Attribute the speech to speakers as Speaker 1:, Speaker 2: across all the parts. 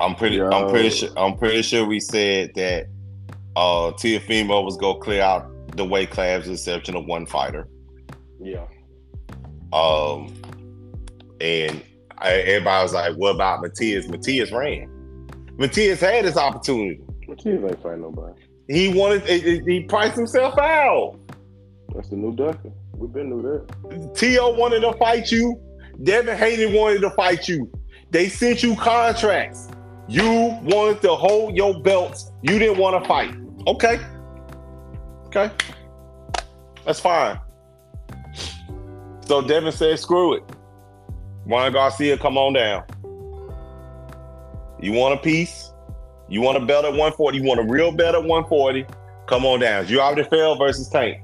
Speaker 1: I'm pretty. Yo. I'm pretty sure. I'm pretty sure we said that uh Teofimo was gonna clear out the class, with exception of one fighter.
Speaker 2: Yeah.
Speaker 1: Um, and I, everybody was like, "What about Matias?" Matias ran. Matias had his opportunity.
Speaker 2: Matias ain't fighting nobody.
Speaker 1: He wanted. He priced himself out.
Speaker 2: That's the new Ducker. We've been knew that.
Speaker 1: T.O. wanted to fight you. Devin Haney wanted to fight you. They sent you contracts. You wanted to hold your belts. You didn't want to fight. Okay. Okay. That's fine. So Devin said, screw it. Ryan Garcia, come on down. You want a piece? You want a belt at 140? You want a real belt at 140? Come on down. You already failed versus Tank.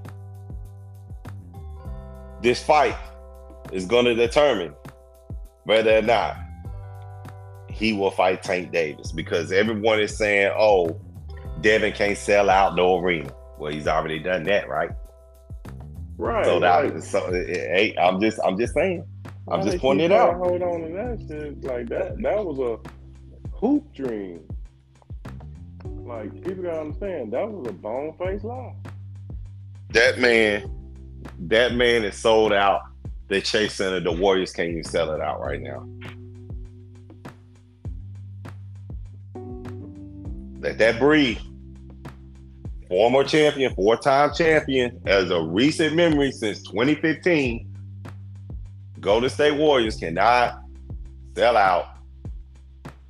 Speaker 1: This fight is going to determine whether or not he will fight Tank Davis because everyone is saying, oh, Devin can't sell out no arena. Well, he's already done that, right?
Speaker 2: Right.
Speaker 1: So that, right. so eh, eh, hey, I'm just, I'm just saying, I'm just pointing it out.
Speaker 2: Hold on to that shit like that. That was a hoop dream. Like people gotta understand, that was a bone face lie.
Speaker 1: That man, that man is sold out. The Chase Center, the Warriors can't even sell it out right now. Let that breathe. Former champion, four-time champion, as a recent memory since 2015. Golden State Warriors cannot sell out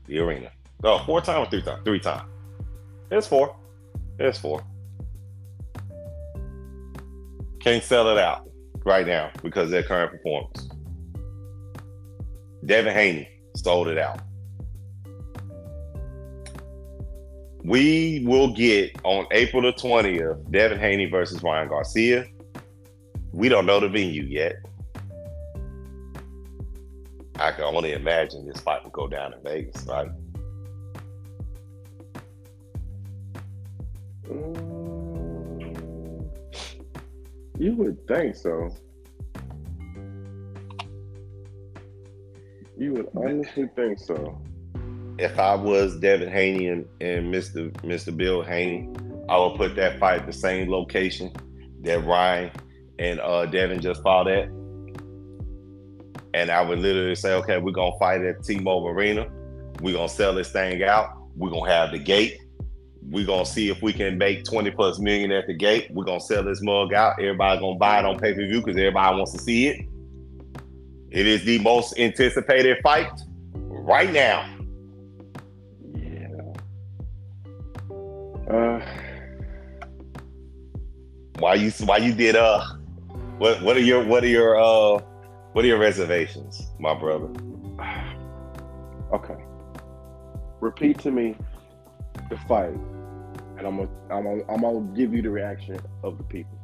Speaker 1: the arena. Oh, four times or three times? Three times. It's four. It's four. Can't sell it out right now because their current performance. Devin Haney sold it out. We will get on April the 20th Devin Haney versus Ryan Garcia. We don't know the venue yet. I can only imagine this fight will go down in Vegas, right?
Speaker 2: Mm, you would think so. You would honestly think so
Speaker 1: if I was Devin Haney and, and Mr. Mr. Bill Haney, I would put that fight the same location that Ryan and uh, Devin just fought at. And I would literally say, okay, we're gonna fight at T-Mobile Arena. We're gonna sell this thing out. We're gonna have the gate. We're gonna see if we can make 20 plus million at the gate. We're gonna sell this mug out. Everybody's gonna buy it on pay-per-view because everybody wants to see it. It is the most anticipated fight right now
Speaker 2: Uh,
Speaker 1: why you why you did uh what what are your what are your uh what are your reservations, my brother?
Speaker 2: Okay. Repeat to me the fight, and I'm gonna I'm gonna, I'm gonna give you the reaction of the people.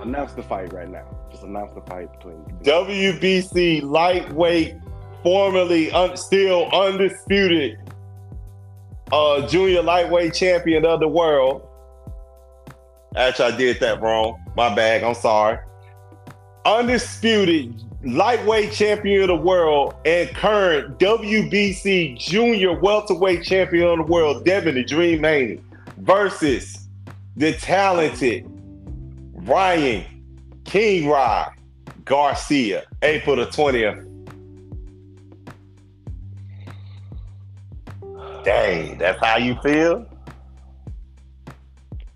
Speaker 2: Announce the fight right now. Just announce the fight between
Speaker 1: WBC lightweight, formerly un- still undisputed uh, junior lightweight champion of the world. Actually, I did that wrong. My bag. I'm sorry. Undisputed lightweight champion of the world and current WBC junior welterweight champion of the world, Devin the Dream Haney, versus the talented Ryan King Rod Garcia, April the 20th, Dang, that's how you feel?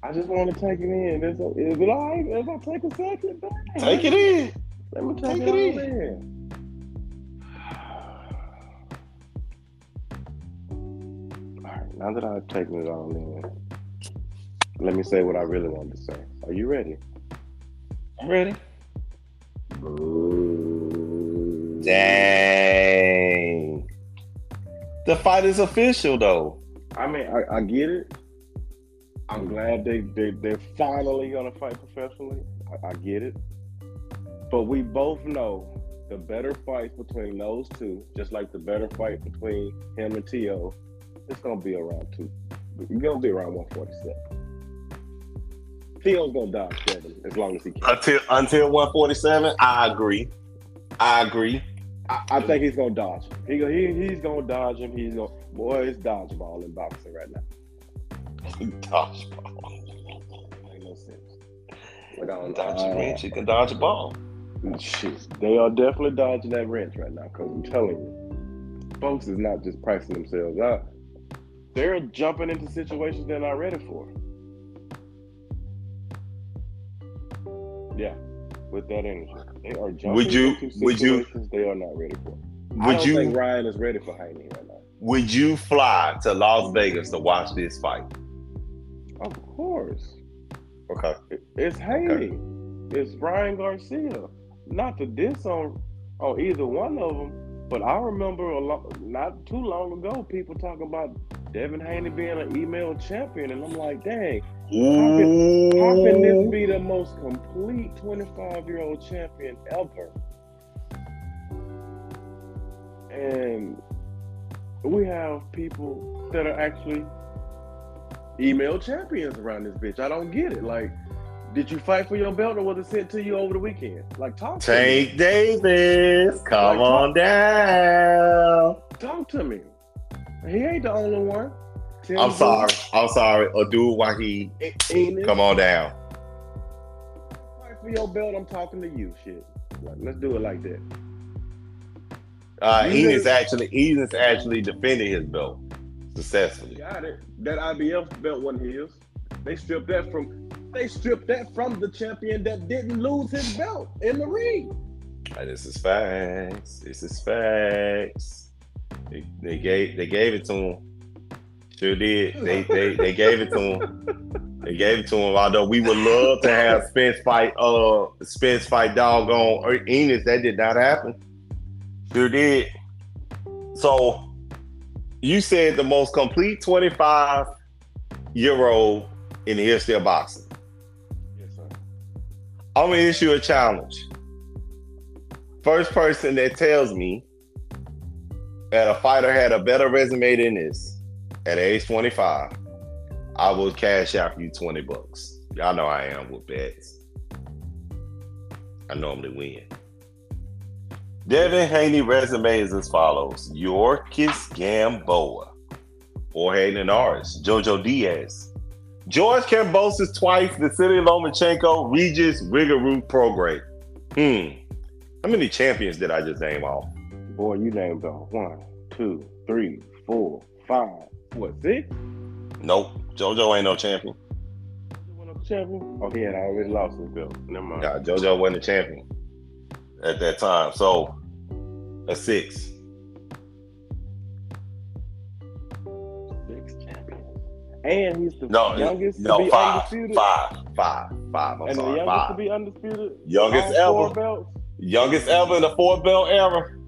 Speaker 2: I just want to take it in. Is, is it all right if I take a second? Dang.
Speaker 1: Take it in.
Speaker 2: Let me take, take it, it in. in. All right, now that I've taken it all in, let me say what I really wanted to say. Are you ready?
Speaker 1: I'm ready.
Speaker 2: Ooh.
Speaker 1: Dang. The fight is official, though.
Speaker 2: I mean, I, I get it. I'm glad they, they they're finally gonna fight professionally. I, I get it, but we both know the better fight between those two, just like the better fight between him and To, it's gonna be around two. It's gonna be around 147. To's gonna die Kevin as long as he can.
Speaker 1: Until until 147, I agree. I agree.
Speaker 2: I, I think he's gonna dodge him. He, he he's gonna dodge him. He's gonna boy, it's dodgeball in boxing right now.
Speaker 1: dodgeball.
Speaker 2: Make no sense.
Speaker 1: Like, dodge a wrench, you can dodge a ball.
Speaker 2: Shit, they are definitely dodging that wrench right now. Cause I'm telling you, folks is not just pricing themselves out. They're jumping into situations they're not ready for. Yeah, with that energy, they are jumping
Speaker 1: Would you-
Speaker 2: into
Speaker 1: would you-
Speaker 2: they are not ready for. I
Speaker 1: Would
Speaker 2: don't
Speaker 1: you
Speaker 2: think Ryan is ready for Haney right now.
Speaker 1: would you fly to Las Vegas to watch this fight?
Speaker 2: Of course,
Speaker 1: Okay.
Speaker 2: it's Haney. It's Ryan Garcia. Not to diss on on either one of them, but I remember a lot, not too long ago, people talking about Devin Haney being an email champion, and I'm like, dang,
Speaker 1: Ooh.
Speaker 2: how can this be the most complete 25 year old champion ever? And we have people that are actually email champions around this bitch. I don't get it. Like, did you fight for your belt or was it sent to you over the weekend? Like, talk to me.
Speaker 1: Tank Davis, come
Speaker 2: Like,
Speaker 1: on down.
Speaker 2: Talk to me. He ain't the only one.
Speaker 1: I'm sorry. I'm sorry. Abdul Wahid,
Speaker 2: E- Ennis,
Speaker 1: come on down.
Speaker 2: Fight for your belt. I'm talking to you. Shit. Like, let's do it like that.
Speaker 1: Uh,
Speaker 2: Ennis
Speaker 1: actually, Ennis actually defended his belt successfully.
Speaker 2: Got it. That IBF belt wasn't his. They stripped that from. They stripped that from the champion that didn't lose his belt in the ring.
Speaker 1: This is facts. This is facts. They, they gave they gave it to him. Sure did. They they, they gave it to him. They gave it to him. Although we would love to have Spence fight uh Spence fight doggone or Ennis, that did not happen. Sure did. So you said the most complete 25 year old in the history of boxing.
Speaker 2: Yes, sir.
Speaker 1: I'm gonna issue a challenge. First person that tells me that a fighter had a better resume than this at age 25, I will cash out for you 20 bucks. Y'all know I am with bets. I normally win. Devin Haney resume is as follows: Yorkis Gamboa, Jorge Linares, Jojo Diaz, George Kambosos twice, Vasily Lomachenko, Regis Rougarou Prograis. Hmm. How many champions did I just name off?
Speaker 2: Boy, you named off one, two, three, four, five, what, six?
Speaker 1: Nope. JoJo ain't no champion.
Speaker 2: Champion? Oh, he had already lost his belt. Never mind.
Speaker 1: Yeah, JoJo wasn't a champion at that time. So a six.
Speaker 2: Six champions. And he's the
Speaker 1: No,
Speaker 2: youngest
Speaker 1: no,
Speaker 2: to be
Speaker 1: five,
Speaker 2: undisputed.
Speaker 1: five, five, five. I'm
Speaker 2: and the youngest
Speaker 1: five.
Speaker 2: to be undisputed.
Speaker 1: Youngest ever.
Speaker 2: belts.
Speaker 1: Youngest ever in the four belt era.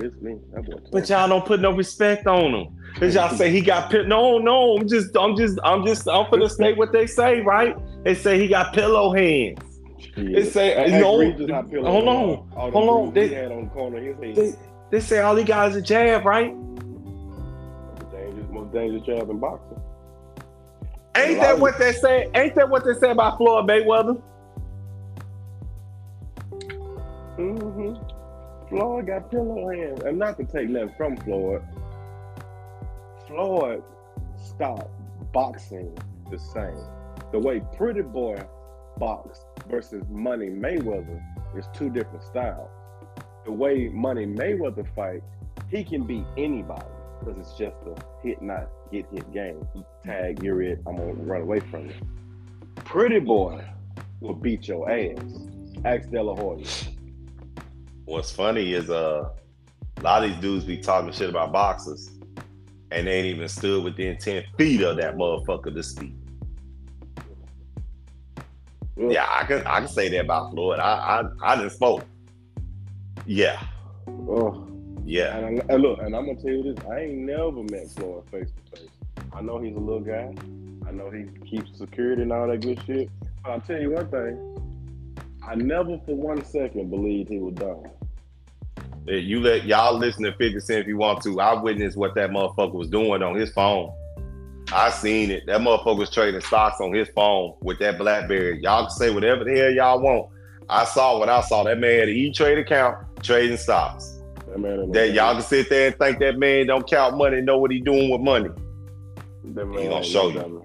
Speaker 2: I have to miss me.
Speaker 1: But y'all don't put no respect on him. Cause y'all say he got pit. No, no. I'm just, I'm just, I'm just, I'm gonna state what they say, right? They say he got pillow hands. They say
Speaker 2: Ask
Speaker 1: no.
Speaker 2: Regis how pillow
Speaker 1: Hold on,
Speaker 2: was. All the
Speaker 1: hold on. They-
Speaker 2: had on the corner of his head.
Speaker 1: They, they say all he got is a jab, right?
Speaker 2: dangerous, most dangerous jab in boxing.
Speaker 1: Ain't that what they say? Ain't that what they say about Floyd Mayweather?
Speaker 2: hmm Floyd got pillow hands, and not to take nothing from Floyd. Floyd stopped boxing the same. The way Pretty Boy boxed versus Money Mayweather is two different styles. The way Money Mayweather fight, he can beat anybody because it's just a hit not get hit game. Tag, you're it. I'm gonna run away from you. Pretty Boy will beat your ass. Ask De La Hoya.
Speaker 1: What's funny is uh, a lot of these dudes be talking shit about boxers, and they ain't even stood within ten feet of that motherfucker to speak.
Speaker 2: Ugh.
Speaker 1: Yeah, I can I can say that about Floyd. I I I didn't smoke. Yeah,
Speaker 2: Oh.
Speaker 1: yeah.
Speaker 2: And, I, and look, and I'm gonna tell you this: I ain't never met Floyd face to face. I know he's a little guy. I know he keeps security and all that good shit. But I'll tell you one thing: I never for one second believed he was done.
Speaker 1: You let y'all listen to 50 Cent if you want to. I witnessed what that motherfucker was doing on his phone. I seen it. That motherfucker was trading stocks on his phone with that Blackberry. Y'all can say whatever the hell y'all want. I saw what I saw. That man had an E Trade account trading stocks.
Speaker 2: That man
Speaker 1: That y'all can sit there and think that man don't count money, know what he doing with money.
Speaker 2: That man
Speaker 1: gonna show you.
Speaker 2: dummy.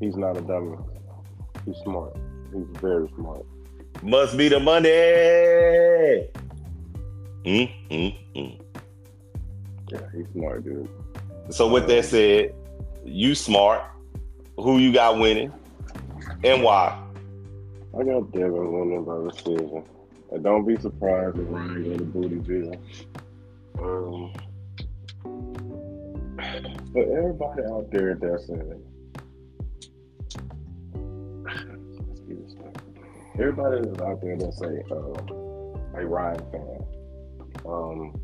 Speaker 2: He's not a dummy. He's smart. He's very smart.
Speaker 1: Must be the money. Mm, mm, mm.
Speaker 2: Yeah, he's smart, dude.
Speaker 1: So with that said, you smart. Who you got winning, and why?
Speaker 2: I got Devin winning by decision. And don't be surprised if Ryan go to Bootyville. Um, but everybody out there that's in everybody that's out there that's a um, a Ryan fan. Um,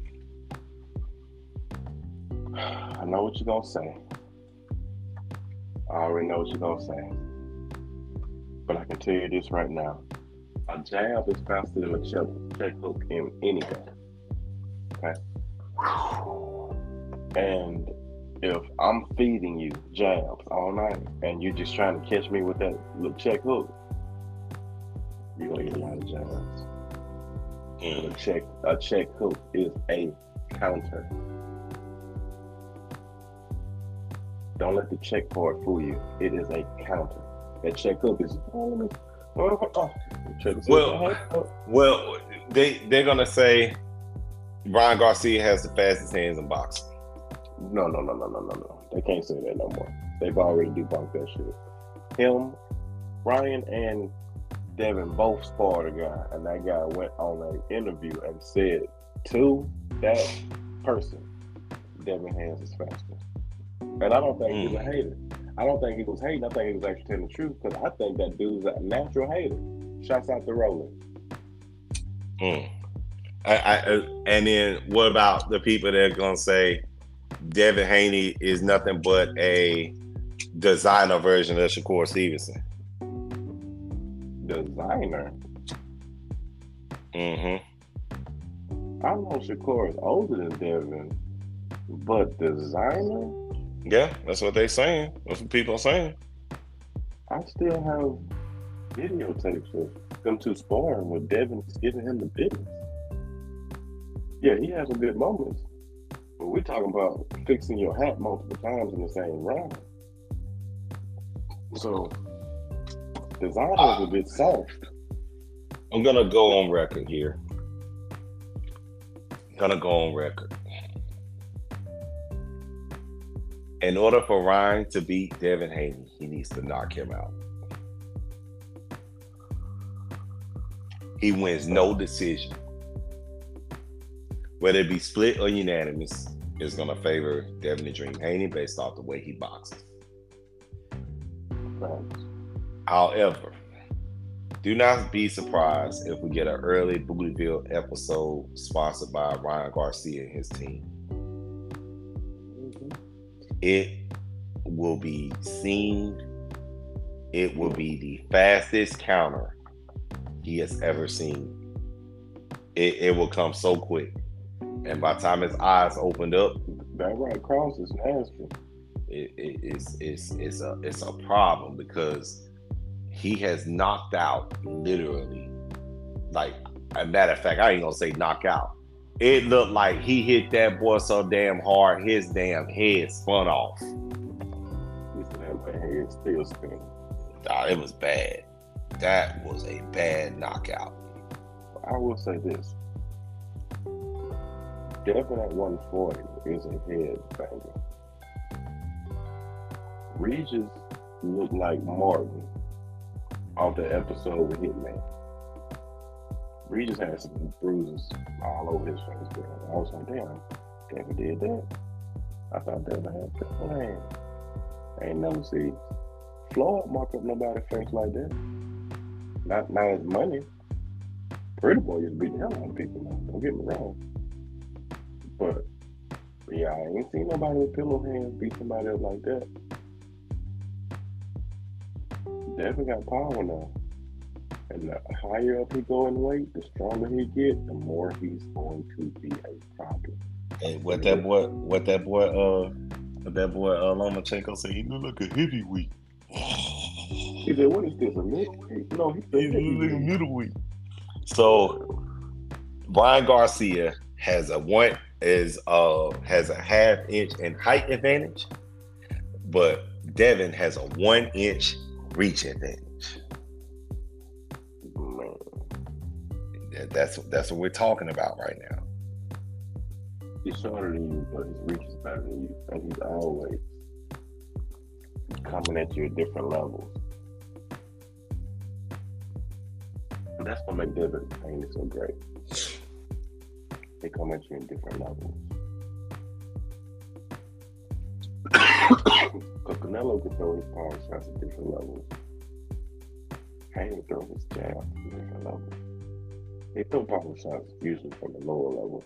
Speaker 2: I know what you're gonna say. I already know what you're gonna say. But I can tell you this right now. A jab is faster than a check, check hook in any. Okay? And if I'm feeding you jabs all night and you're just trying to catch me with that check hook, you're gonna get a lot of jabs.
Speaker 1: Mm.
Speaker 2: A check a check hook is a counter. Don't let the check part fool you. It is a counter. That check hook is oh, let oh, oh, oh. Check this
Speaker 1: Well- Well, they they're gonna say Ryan Garcia has the fastest hands in boxing.
Speaker 2: No, no, no, no, no, no, no. They can't say that no more. They've already debunked that shit. Him, Ryan, and Devin both sparred a guy, and that guy went on an interview and said to that person, Devin Hands is faster. And I don't think he's a hater. I don't think he was hating. I think he was actually telling the truth because I think that dude's a natural hater. Shouts out to Roland.
Speaker 1: Mm. I, I, uh, and then what about the people that are gonna say Devin Haney is nothing but a designer version of Shakur Stevenson?
Speaker 2: Designer.
Speaker 1: Mm-hmm.
Speaker 2: I know Shakur is older than Devin, but designer?
Speaker 1: Yeah, that's what they saying. That's what people are saying.
Speaker 2: I still have videotapes of them two sparring with Devin giving him the business. Yeah, he has some good moments. But we're talking about fixing your hat multiple times in the same round. So designer is a bit soft.
Speaker 1: I'm gonna go on record here. Gonna go on record. In order for Ryan to beat Devin Haney, he needs to knock him out. He wins no decision. Whether it be split or unanimous, is gonna favor Devin the Dream Haney based off the way he boxes. However, do not be surprised if we get an early Bootyville episode sponsored by Ryan Garcia and his team.
Speaker 2: Mhm.
Speaker 1: It will be seen, it will be the fastest counter he has ever seen. It, it will come so quick. And by the time his eyes opened up,
Speaker 2: That right cross is nasty.
Speaker 1: it, it, it's, it's, it's, a, it's a problem because he has knocked out literally, like, a matter of fact, I ain't gonna say knock out. It looked like he hit that boy so damn hard, his damn head spun off.
Speaker 2: He said that my head still spinning.
Speaker 1: Nah, it was bad. That was a bad knockout.
Speaker 2: I will say this. Devin at 140 is a head banger. Regis looked like Martin off the episode with Hitman. Regis had some bruises all over his face, bro. I was like, damn, Devin did that. I thought Devin had triple hand. I ain't never see Floyd mark up nobody's face like that. Not not his money. Pretty boy used to beat the hell out of people now. Don't get me wrong. But yeah, I ain't seen nobody with pillow hands beat somebody up like that. Devin got power now. And the higher up he go in weight, the stronger he get, the more he's going to be a problem.
Speaker 1: And what that boy, what that boy, uh, what that boy uh, Lomachenko said, he look like a heavyweight.
Speaker 2: He said, "What is this? A middleweight? No, he said
Speaker 1: He like a middleweight. So Brian Garcia has a one is uh has a half inch in height advantage, but Devin has a one inch reach advantage. That, that's that's what we're talking about right now.
Speaker 2: He's shorter than you, but his reach is better than you, and he's always coming at you at different levels. And that's what makes Devin Haney so great. They come at you in different levels. Because Canelo can throw his power shots at different levels. Haney throws his jab at different levels. They throw power shots usually from the lower level.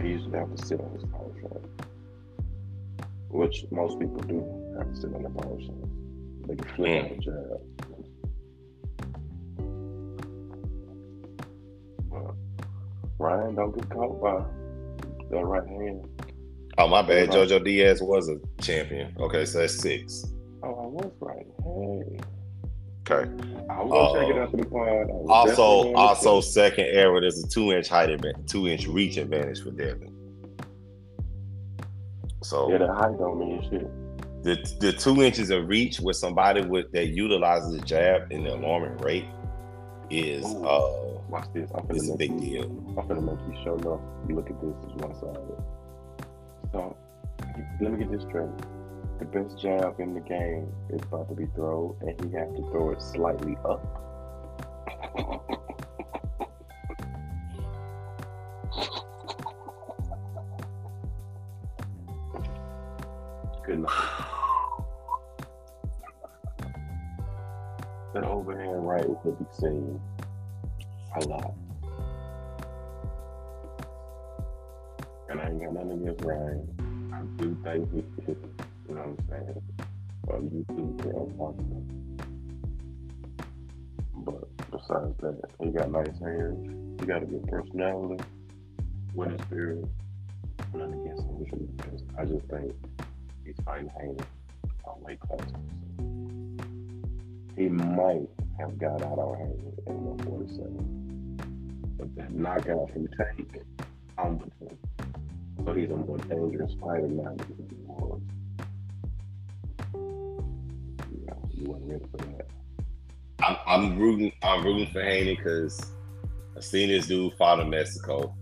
Speaker 2: He usually have to sit on his power shot. Which most people do have to sit on their power shot. They can flip mm. a jab. Ryan, don't get caught by that right hand.
Speaker 1: Oh my bad. Jojo Diaz was a champion. Okay, so that's six.
Speaker 2: Oh, I was right. Hey.
Speaker 1: Okay.
Speaker 2: I was gonna uh, check it after the pod.
Speaker 1: Also, also second era. There's a two inch height advantage, two inch reach advantage for Devin. So
Speaker 2: yeah, the height don't mean shit.
Speaker 1: The the two inches of reach with somebody with that utilizes the jab in the alarming rate is Ooh. uh
Speaker 2: Watch this. I'm
Speaker 1: it's
Speaker 2: a
Speaker 1: big
Speaker 2: you,
Speaker 1: deal.
Speaker 2: I'm gonna make you show love. You look at this as one sided. So let me get this straight. The best jab in the game is about to be thrown, and he has to throw it slightly up. Good night. That overhand right will be seen a lot. And I ain't got nothing against Ryan. I do think he is, you know what I'm saying, on YouTube for. But besides that, he got nice hands. He got a good personality, winning spirit. Nothing against him. I just think he's fighting heinous on weight classes. He might have got out on him at 147. But that knockout from Tank humbled him. So he's a more dangerous was. Yeah, you weren't ready for that.
Speaker 1: I'm, I'm rooting. I'm rooting for Haney because I seen this dude fought in Mexico.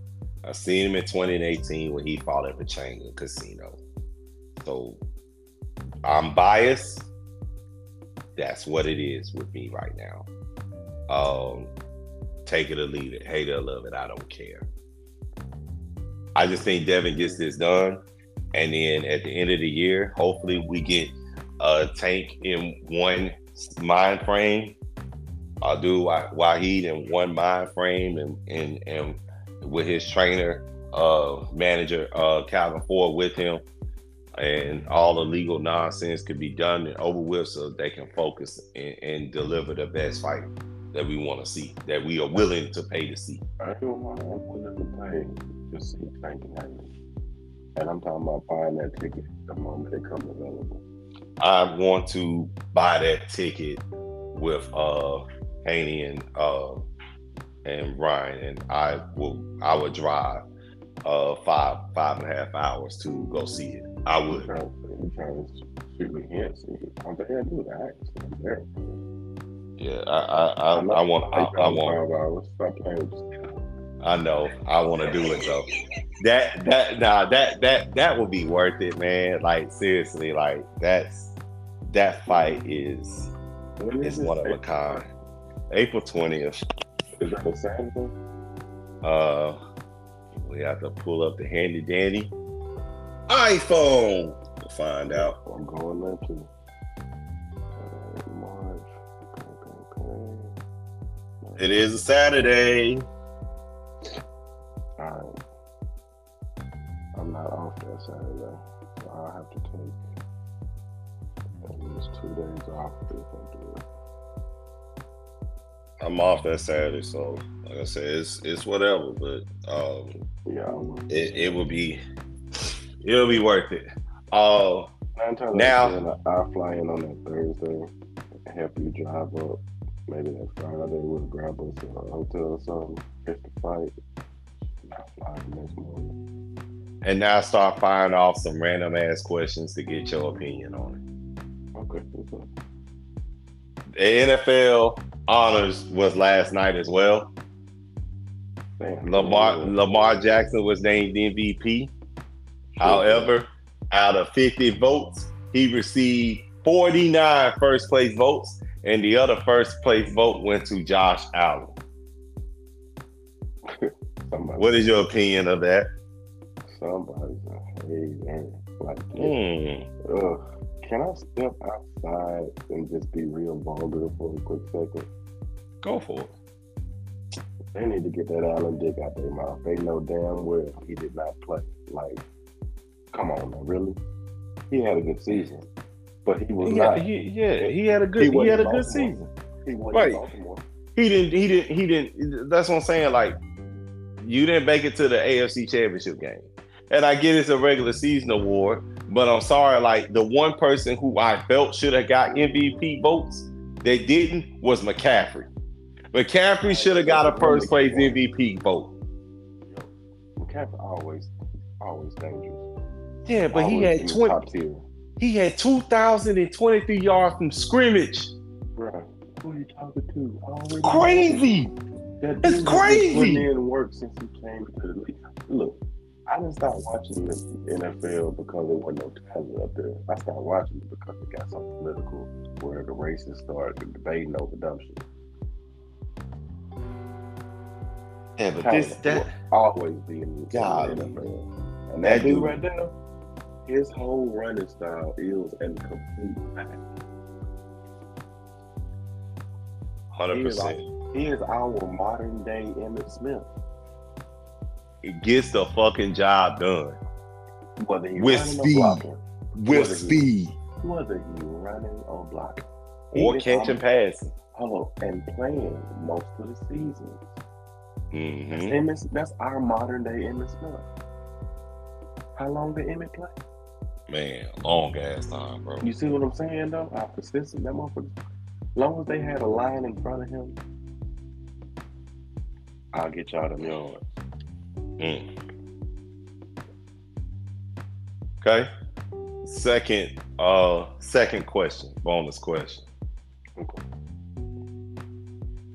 Speaker 1: I seen him in 2018 when he fought at the Chain Casino. So I'm biased. That's what it is with me right now. Um, take it or leave it, hate it or love it, I don't care. I just think Devin gets this done, and then at the end of the year, hopefully we get a tank in one mind frame. I'll do Wahid in one mind frame, and and and with his trainer, uh, manager, uh, Calvin Ford with him, and all the legal nonsense could be done and over with, so they can focus and, and deliver the best fight that we want to see, that we are willing to pay to see.
Speaker 2: I don't want to pay to see Frank And I'm talking about buying that ticket the moment it comes available.
Speaker 1: I want to buy that ticket with uh Haney and uh and Ryan and I will I would drive uh five five and a half hours to go see it. I would.
Speaker 2: You trying to shoot me here? I'm there do that. I'm there.
Speaker 1: Yeah, I I I, I want I, I want. I know. I want to do it though. That that nah that that that would be worth it, man. Like seriously, like that's that fight is is one of a kind. April twentieth.
Speaker 2: Is that a Saturday?
Speaker 1: Uh, we have to pull up the handy dandy iPhone to find out.
Speaker 2: I'm going there too.
Speaker 1: It is a Saturday.
Speaker 2: Alright. I'm not off that Saturday, so I'll have to take at least two days off if I do it.
Speaker 1: I'm off that Saturday, so like I said, it's it's whatever. But um,
Speaker 2: yeah,
Speaker 1: it, it will be it'll be worth it. Uh, now
Speaker 2: I'll fly in on that Thursday, help you drive up maybe that Friday we'll grab us a hotel or something, catch the fight,
Speaker 1: And now start firing off some random ass questions to get your opinion on
Speaker 2: it. Okay.
Speaker 1: The NFL honors was last night as well. Lamar Lamar Jackson was named MVP. However, out of 50 votes, he received 49 first place votes, and the other first place vote went to Josh Allen. what is your opinion of that?
Speaker 2: Somebody's. Like, mm. ugh. Can I step outside and just be real vulgar for a quick second?
Speaker 1: Go for it.
Speaker 2: They need to get that Allen dick out their mouth. They know damn well he did not play. Like, come on, man, really? He had a good season, but he was
Speaker 1: he
Speaker 2: not.
Speaker 1: Had, he, yeah, he had a good. He, he had a good season.
Speaker 2: He right. Baltimore.
Speaker 1: He didn't. He didn't. He didn't. That's what I'm saying. Like, you didn't make it to the AFC Championship game, and I get it's a regular season award, but I'm sorry. Like the one person who I felt should have got MVP votes, they didn't was McCaffrey. McCaffrey should have got a first place MVP vote.
Speaker 2: McCaffrey always, always dangerous.
Speaker 1: Yeah, but always he had twenty. He had two thousand and twenty-three yards from scrimmage.
Speaker 2: Bro, who are you talking to?
Speaker 1: Always crazy. That it's crazy.
Speaker 2: Been in work since he came to the league. Look, I didn't start watching the NFL because there wasn't no talent up there. I started watching it because it got so political, where the races started debating over dumb shit.
Speaker 1: Yeah, but this that
Speaker 2: always be in the NFL. And that, that dude right there, his whole running style is in complete pack.
Speaker 1: Hundred percent.
Speaker 2: He is our modern day Emmitt Smith.
Speaker 1: It gets the fucking job done.
Speaker 2: Whether he
Speaker 1: with speed, with speed,
Speaker 2: he, whether he running or blocking,
Speaker 1: or catching passing.
Speaker 2: Hello, and playing most of the season.
Speaker 1: Mm-hmm.
Speaker 2: That's, that's our modern day Emmitt Smith. How long did Emmitt play?
Speaker 1: Man, long ass time, bro.
Speaker 2: You see what I'm saying though? How persistent that motherfucker. As long as they had a line in front of him, I'll get y'all them yards.
Speaker 1: Mm. Okay. Second, uh, second question, bonus question. Okay.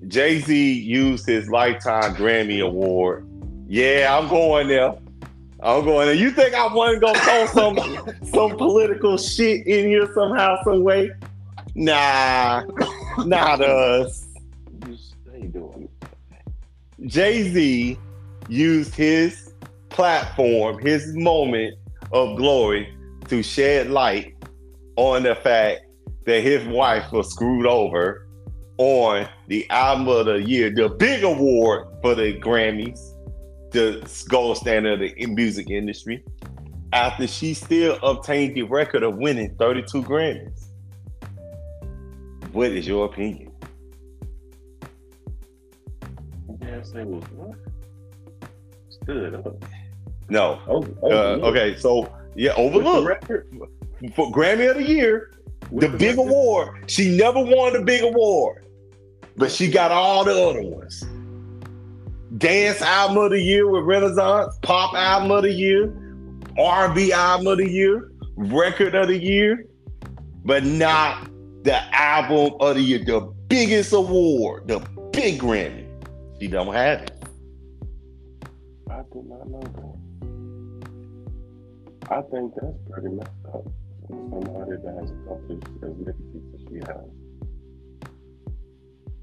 Speaker 1: Jay Z used his lifetime Grammy award. Yeah, I'm going there. I'm going there. You think I wasn't gonna throw some some political shit in here somehow, some way? Nah, not us. Jay Z used his platform, his moment of glory, to shed light on the fact that his wife was screwed over on the album of the year, the big award for the Grammys, the gold standard of the music industry, after she still obtained the record of winning 32 Grammys. What is your opinion?
Speaker 2: They was what? Stood up.
Speaker 1: No. Oh, oh uh, okay, so yeah, overlooked. For Grammy of the Year, the big award. She never won the big award, but she got all the other ones. Dance album of the year with Renaissance, pop album of the year, R&B album of the year, record of the year, but not the album of the year, the biggest award, the big Grammy. She don't have it.
Speaker 2: I did not know that. I think that's pretty messed up somebody that has accomplished as many things as she has.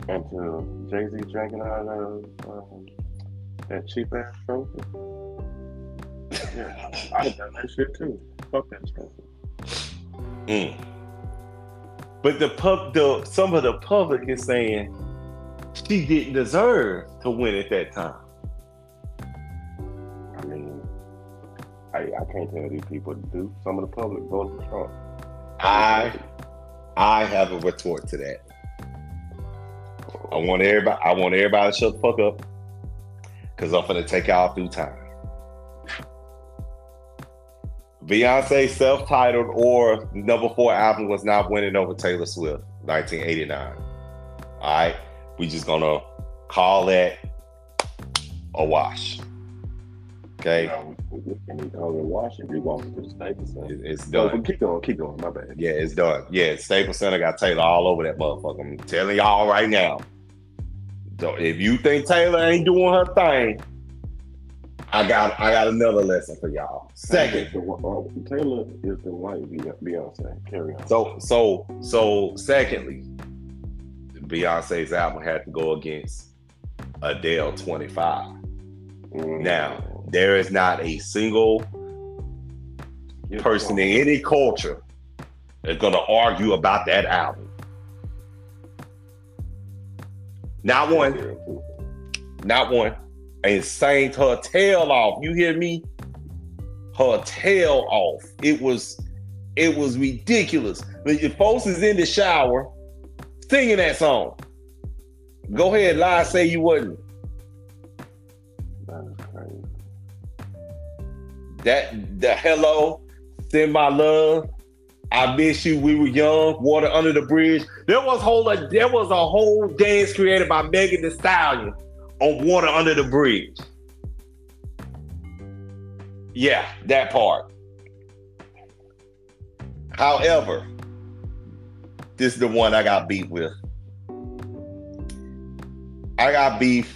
Speaker 2: And to Jay Z drinking out of um, that cheap ass trophy. yeah, I'd have done that shit too. Fuck that trophy.
Speaker 1: Mm. But the pub, the some of the public is saying she didn't deserve to win at that time.
Speaker 2: I, mean, I can't tell these people to do. Some of the public voted for Trump.
Speaker 1: I I have a retort to that. I want everybody I want everybody to shut the fuck up. Cause I'm gonna take y'all through time. Beyonce self-titled or number four album was not winning over Taylor Swift, 1989. All right, we just gonna call that a wash. Okay,
Speaker 2: know, we can eat over in Washington. We walk to the Staples Center.
Speaker 1: It- it's done.
Speaker 2: keep going, keep going. My bad.
Speaker 1: Yeah, it's done. Yeah, Staples Center got Taylor all over that motherfucker. I'm telling y'all right now. So if you think Taylor ain't doing her thing, I got I got another lesson for y'all. Second,
Speaker 2: uh, Taylor is the white Beyonce. Carry on.
Speaker 1: so so so secondly, Beyonce's album had to go against Adele 25.
Speaker 2: Mm.
Speaker 1: Now, there is not a single person in any culture that's gonna argue about that album. Not one. Not one. And sang her tail off. You hear me? Her tail off. It was it was ridiculous. The folks is in the shower singing that song. Go ahead, lie, say you wasn't.
Speaker 2: That is crazy.
Speaker 1: That the hello, send my love. I miss you. We were young. Water under the bridge. There was whole there was a whole dance created by Megan Thee Stallion on Water Under the Bridge. Yeah, that part. However, this is the one I got beat with. I got beef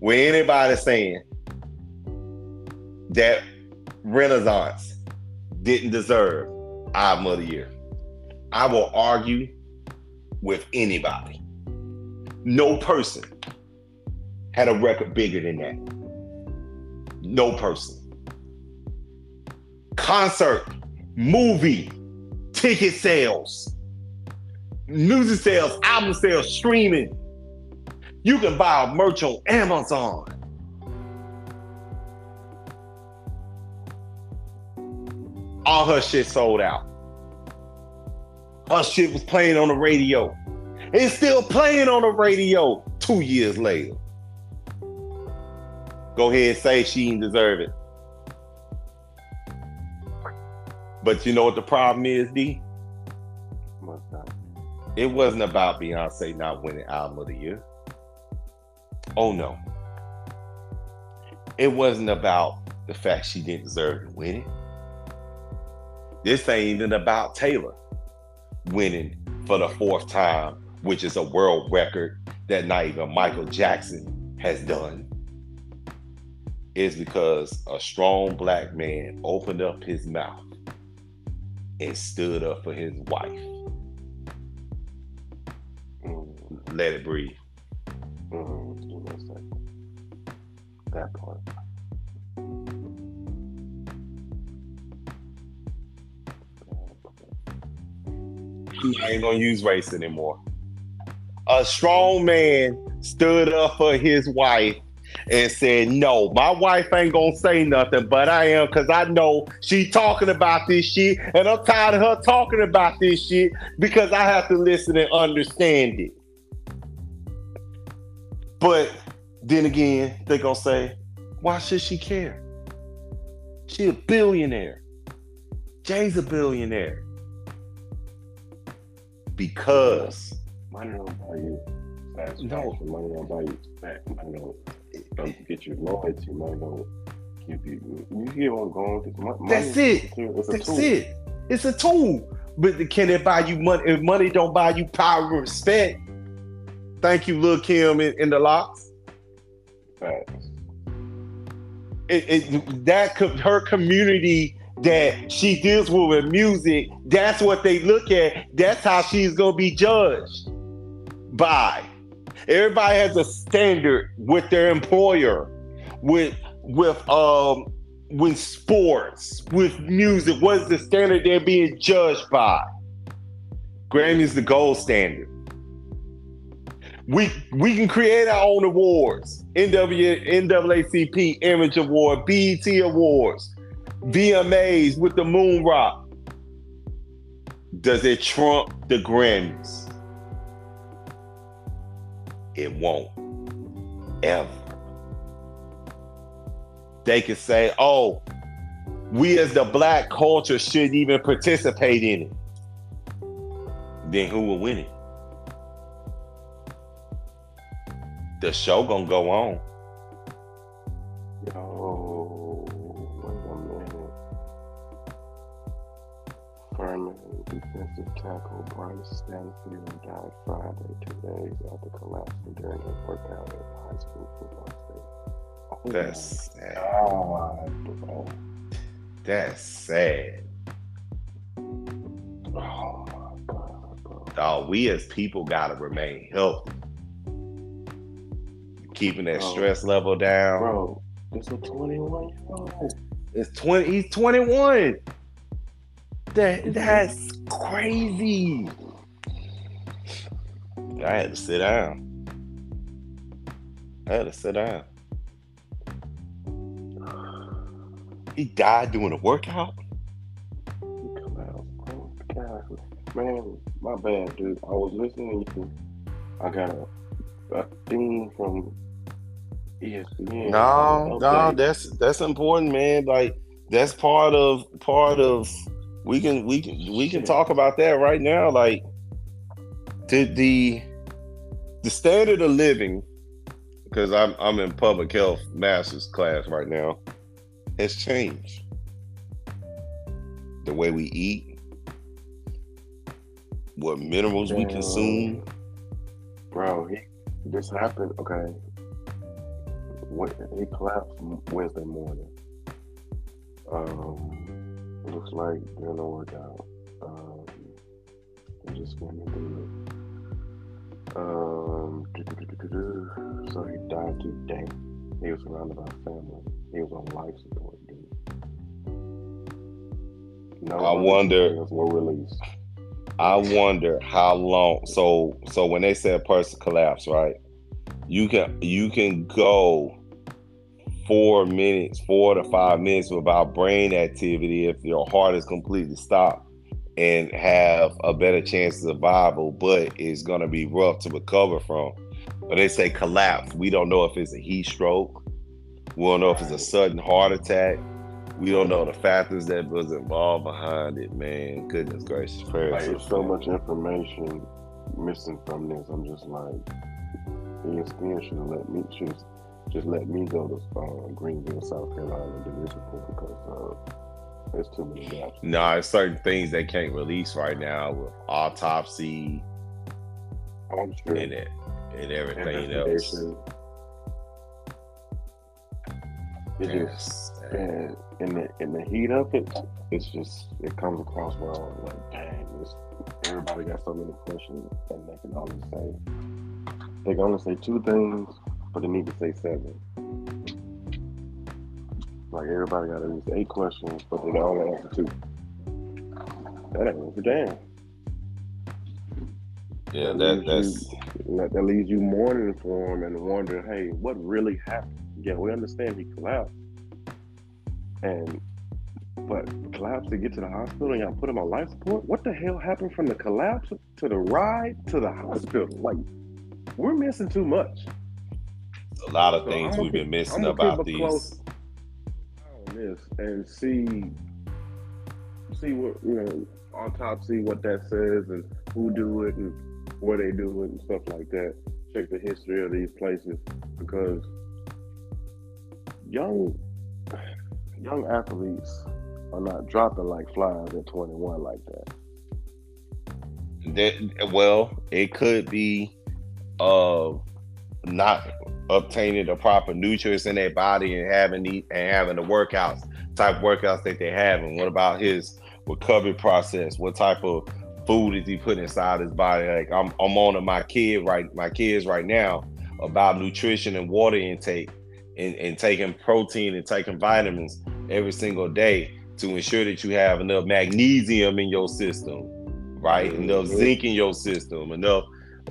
Speaker 1: with anybody saying that Renaissance didn't deserve of the year. I will argue with anybody. No person had a record bigger than that. No person. Concert, movie, ticket sales, music sales, album sales, streaming. You can buy merch on Amazon. all her shit sold out. Her shit was playing on the radio. It's still playing on the radio two years later. Go ahead and say she didn't deserve it. But you know what the problem is, D? It wasn't about Beyonce not winning album of the year. Oh no. It wasn't about the fact she didn't deserve to win it. This ain't even about Taylor winning for the fourth time, which is a world record that not even Michael Jackson has done. Is because a strong black man opened up his mouth and stood up for his wife. Let it breathe.
Speaker 2: mm, a. That part.
Speaker 1: I ain't gonna use race anymore. A strong man stood up for his wife and said, No, my wife ain't gonna say nothing, but I am because I know she talking about this shit, and I'm tired of her talking about this shit because I have to listen and understand it. But then again, they gonna say, Why should she care? She a billionaire. Jay's a billionaire. Because
Speaker 2: Money don't buy you satisfaction.
Speaker 1: No.
Speaker 2: Money don't buy you respect. Money don't, don't get you loyalty. Money don't give you. You hear what I'm going Money,
Speaker 1: That's it.
Speaker 2: It's a
Speaker 1: That's
Speaker 2: tool.
Speaker 1: it. It's a tool. But can it buy you money? If money don't buy you power and respect, thank you, Lil Kim in, in the Lox.
Speaker 2: Facts.
Speaker 1: It, it, that her community that she deals with with music, that's what they look at. That's how she's gonna be judged by. Everybody has a standard with their employer, with with um with sports, with music. What is the standard they're being judged by? Grammy's the gold standard. We we can create our own awards. NW, NAACP Image Award, BET Awards, VMAs with the Moon Rock. Does it trump the Grammys? It won't. Ever. They could say, oh, we as the black culture shouldn't even participate in it. Then who will win it? the show gonna go on.
Speaker 2: Yo, wait defensive tackle Bryce Stanfield died Friday, two days after collapsing during a workout at high school football stadium. Oh
Speaker 1: That's sad.
Speaker 2: Oh, bro.
Speaker 1: That's sad.
Speaker 2: Oh, my God, bro.
Speaker 1: Dog, we as people gotta remain healthy Keeping that
Speaker 2: Bro.
Speaker 1: stress level down.
Speaker 2: Bro, it's a 21 year old.
Speaker 1: It's 20, he's 21. That that's crazy. I had to sit down. I had to sit down. He died doing a workout.
Speaker 2: Oh, God. Man, my bad, dude. I was listening to, I got a, a theme from ESPN.
Speaker 1: No, no, that's that's important, man. Like that's part of part of we can we can we can talk about that right now. Like the the the standard of living, because I'm I'm in public health master's class right now, has changed. The way we eat, what minerals we consume.
Speaker 2: Bro, this happened. Okay, he collapsed Wednesday morning. Um, looks like during the workout. Um, I'm just going through it. Um, so he died today. He was surrounded by family. He was on life support, dude. No
Speaker 1: I wonder-
Speaker 2: were released.
Speaker 1: I wonder how long. So so when they said person collapse, right? You can you can go four minutes, four to five minutes without brain activity if your heart is completely stopped and have a better chance of survival, but it's gonna be rough to recover from. But they say collapse. We don't know if it's a heat stroke. We don't know if it's a sudden heart attack. We don't know the factors that was involved behind it, man. Goodness gracious, prayers.
Speaker 2: Like, there's so much information missing from this. I'm just like, ESPN should have let me should just let me go to uh, Greenville, South Carolina, and do this report because uh, there's too many gaps.
Speaker 1: No, it's certain things they can't release right now with autopsy
Speaker 2: I'm sure.
Speaker 1: and it and everything else.
Speaker 2: It just and in the in the heat of it, it's just it comes across well like dang, everybody got so many questions and they can only say they can only say two things, but they need to say seven. Like everybody got at least eight questions, but they can only answer two. That ain't a damn.
Speaker 1: Yeah,
Speaker 2: That
Speaker 1: that
Speaker 2: leaves
Speaker 1: that's
Speaker 2: you- that, that leaves you mourning for him and wondering, hey, what really happened? Yeah, we understand he collapsed, and but collapsed to get to the hospital and y'all put him on life support. What the hell happened from the collapse to the ride to the hospital? Like, we're missing too much
Speaker 1: a lot of
Speaker 2: So
Speaker 1: things we've been missing about these.
Speaker 2: close on this and see see what you know autopsy what that says and who do it and where they do it and stuff like that. Check the history of these places because young young athletes are not dropping like flies at 21 like that.
Speaker 1: That well, it could be uh not obtaining the proper nutrients in their body and having the and having the workouts type workouts that they have. And what about his recovery process? What type of food is he putting inside his body? Like I'm I'm on to my kid right my kids right now about nutrition and water intake and, and taking protein and taking vitamins every single day to ensure that you have enough magnesium in your system, right? Enough
Speaker 2: Mhm.
Speaker 1: zinc in your system, enough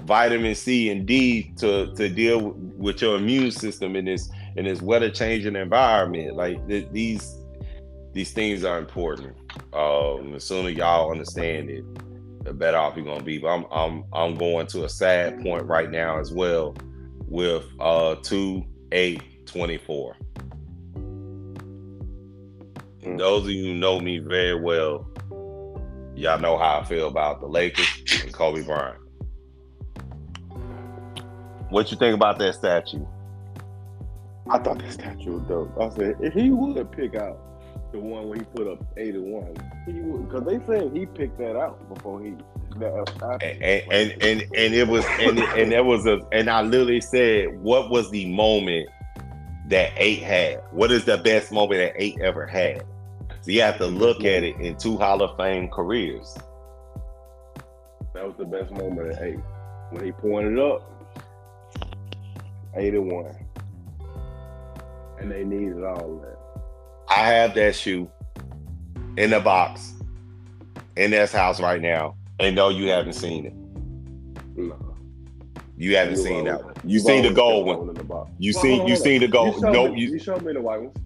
Speaker 1: vitamin C and D to to deal with your immune system in this in this weather changing environment. Like th- these these things are important. Um, the sooner y'all understand it, the better off you're gonna be. But I'm I'm I'm going to a sad point right now as well with uh two eight twenty four.
Speaker 2: Mm.
Speaker 1: Those of you who know me very well, y'all know how I feel about the Lakers and Kobe Bryant. What you think about that statue?
Speaker 2: I thought that statue was dope. I said if he would pick out The one where he put up 81. Because they said he picked that out before he.
Speaker 1: Uh, and, and and and it was and and there was a and I literally said, what was the moment that eight had? What is the best moment that eight ever had? So you have to look at it in two Hall of Fame careers.
Speaker 2: That was the best moment at eight. When he pointed up, eight and one. And they needed all that.
Speaker 1: I have that shoe in the box in this house right now. And no, you haven't seen it.
Speaker 2: No.
Speaker 1: You haven't you seen that one. You seen the gold one. one you well, seen you seen the gold.
Speaker 2: You
Speaker 1: no,
Speaker 2: me, you, you showed me the white ones.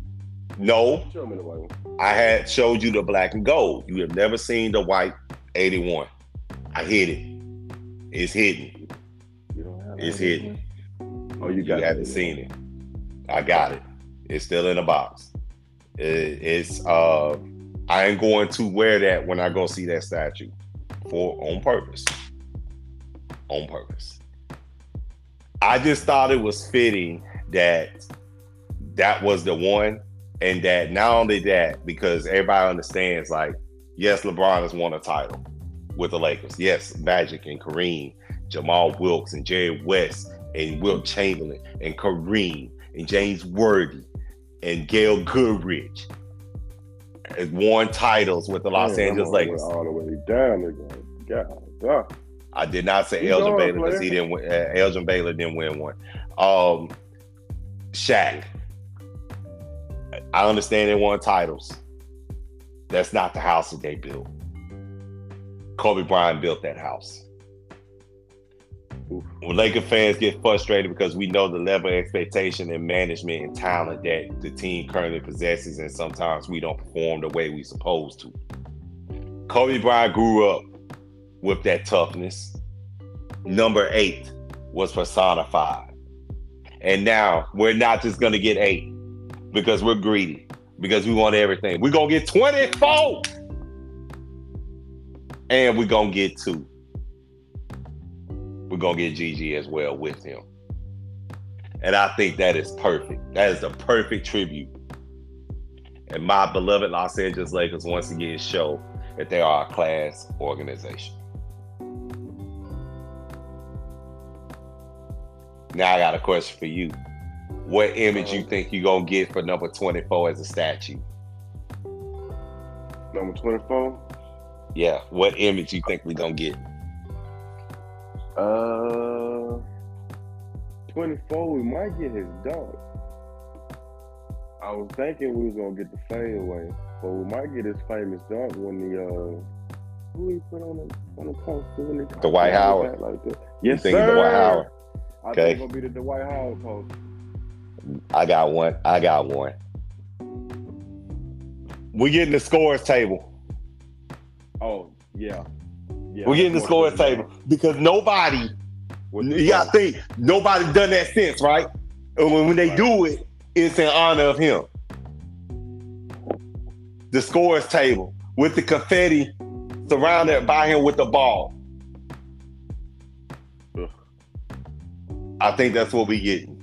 Speaker 1: No.
Speaker 2: Show me the white one.
Speaker 1: I had showed you the black and gold. You have never seen the white 81. I hid it. It's hidden. it's hidden.
Speaker 2: Oh, you got
Speaker 1: you haven't seen it. I got it. It's still in the box. It, it's uh I ain't going to wear that when I go see that statue for on purpose. On purpose. I just thought it was fitting that that was the one and that not only that, because everybody understands, like, yes, LeBron has won a title with the Lakers. Yes, Magic and Kareem, Jamal Wilkes and Jerry West and Wilt Chamberlain and Kareem and James Worthy and Gail Goodrich has won titles with the Los Angeles Lakers.
Speaker 2: All the way down again. God, God.
Speaker 1: I did not say Elgin Baylor because he didn't. Win, uh, Elgin Baylor didn't win one. Um, Shaq I understand they won titles. That's not the house that they built. Kobe Bryant built that house. When Laker fans get frustrated because we know the level of expectation and management and talent that the team currently possesses, and sometimes we don't perform the way we supposed to. Kobe Bryant grew up with that toughness. Number eight was personified. And now we're not just going to get eight because we're greedy, because we want everything. We're gonna get 24. And we're gonna get two. We're gonna get Gigi as well with him. And I think that is perfect. That is the perfect tribute. And my beloved Los Angeles Lakers once again show that they are a class organization. Now I got a question for you what image you uh-huh. think you gonna get for number 24 as a statue?
Speaker 2: Number 24?
Speaker 1: Yeah, what image you think we gonna get?
Speaker 2: Uh 24, we might get his dunk. I was thinking we was gonna get the fadeaway, but we might get his famous dunk when the uh who he put on the on the poster when
Speaker 1: the Dwight Howard.
Speaker 2: Like that.
Speaker 1: Yes, you sir. Dwight Howard.
Speaker 2: I okay. think it's gonna be the Dwight Howard poster.
Speaker 1: I got one. I got one. We getting the scores table.
Speaker 2: Oh yeah,
Speaker 1: yeah. We're getting the scores table because nobody. You gotta think nobody done that since, right? And when, when they right. do it, it's in honor of him. The scores table with the confetti surrounded by him with the ball. I think that's what we're getting.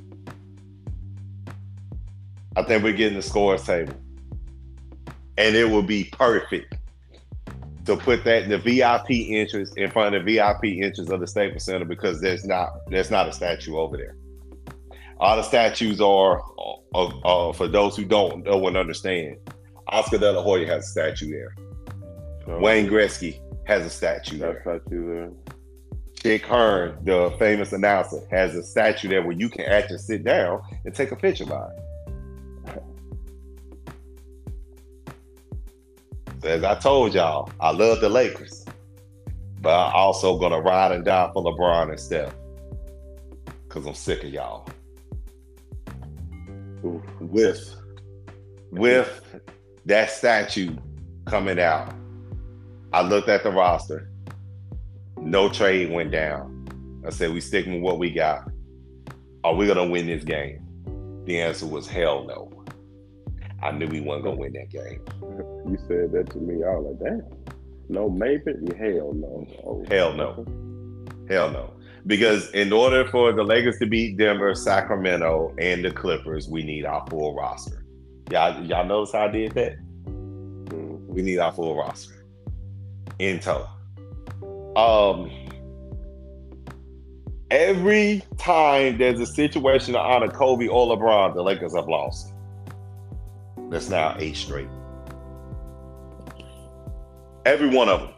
Speaker 1: I think we're getting the scores table. And it will be perfect to put that the VIP entrance in front of the VIP entrance of the Staples Center because there's not there's not a statue over there. All the statues are, uh, uh, for those who don't know and understand. Oscar De La Hoya has a statue there. Oh. Wayne Gretzky has a statue there.
Speaker 2: Statue there.
Speaker 1: Chick Hearn, the famous announcer, has a statue there where you can actually sit down and take a picture by it. As I told y'all, I love the Lakers, but I'm also gonna ride and die for LeBron and Steph because I'm sick of y'all. With with that statue coming out, I looked at the roster. No trade went down. I said, we sticking with what we got. Are we gonna win this game? The answer was hell no. I knew we wasn't gonna win that game.
Speaker 2: You said that to me. I was like, damn. No, maybe. Hell no.
Speaker 1: Oh, hell no. Hell no. Because in order for the Lakers to beat Denver, Sacramento, and the Clippers, we need our full roster. Y'all, y'all notice how I did that? We need our full roster in tow. Um, every time there's a situation to honor Kobe or LeBron, the Lakers have lost. That's now eight straight. Every one of them.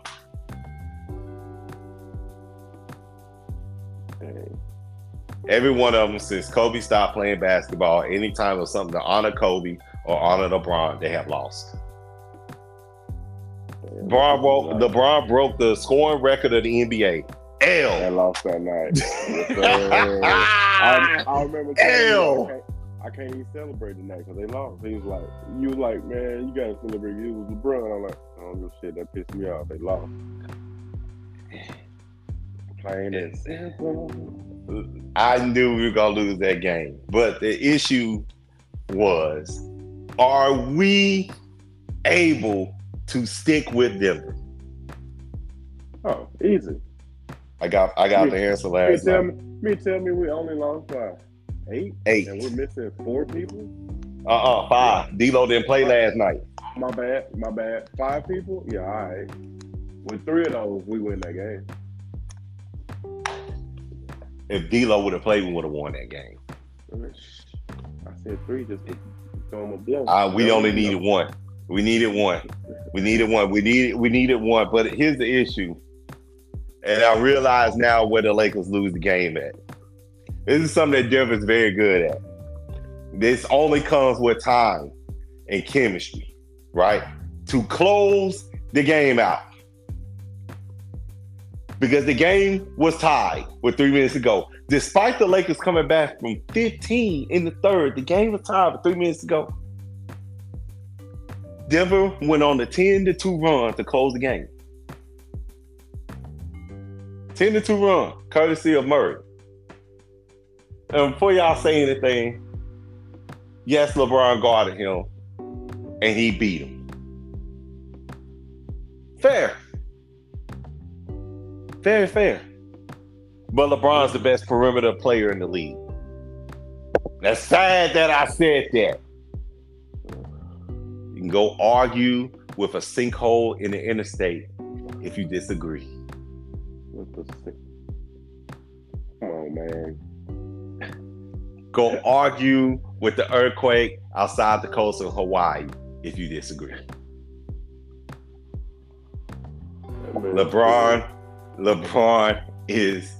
Speaker 1: Every one of them since Kobe stopped playing basketball, anytime of something to honor Kobe or honor LeBron, they have lost. LeBron broke, LeBron broke the scoring record of the NBA. L.
Speaker 2: I lost that night. I, I, remember. L. I can't, I can't even celebrate tonight because they lost. He was like, "You was like, man, you gotta celebrate. You was LeBron." I'm like, "Oh, no shit, that pissed me off. They lost." Plain and simple.
Speaker 1: I knew we were gonna lose that game, but the issue was, are we able to stick with Denver?
Speaker 2: Oh, easy.
Speaker 1: I got I got
Speaker 2: me,
Speaker 1: the answer last
Speaker 2: me tell
Speaker 1: night.
Speaker 2: Me, me tell me we only lost by eight.
Speaker 1: Eight.
Speaker 2: And we're missing four people.
Speaker 1: Uh uh five. D'Lo didn't play last night.
Speaker 2: My bad. My bad. Five people. Yeah, all right. With three of those, we win that game.
Speaker 1: If D'Lo would have played, we would have won that game.
Speaker 2: I said three just to throw him a blow.
Speaker 1: Uh, we only needed one. We needed one. We needed one. We needed we needed one. But here's the issue. And I realize now where the Lakers lose the game at. This is something that Denver's very good at. This only comes with time and chemistry, right? To close the game out. Because the game was tied with three minutes to go. Despite the Lakers coming back from 15 in the third, the game was tied with three minutes to go. Denver went on the 10 to 2 run to close the game. 10 to 2 run, courtesy of Murray. And before y'all say anything, yes, LeBron guarded him and he beat him. Fair. Very fair. But LeBron's the best perimeter player in the league. That's sad that I said that. You can go argue with a sinkhole in the interstate if you disagree.
Speaker 2: Come on, man.
Speaker 1: Go argue with the earthquake outside the coast of Hawaii if you disagree. LeBron, LeBron is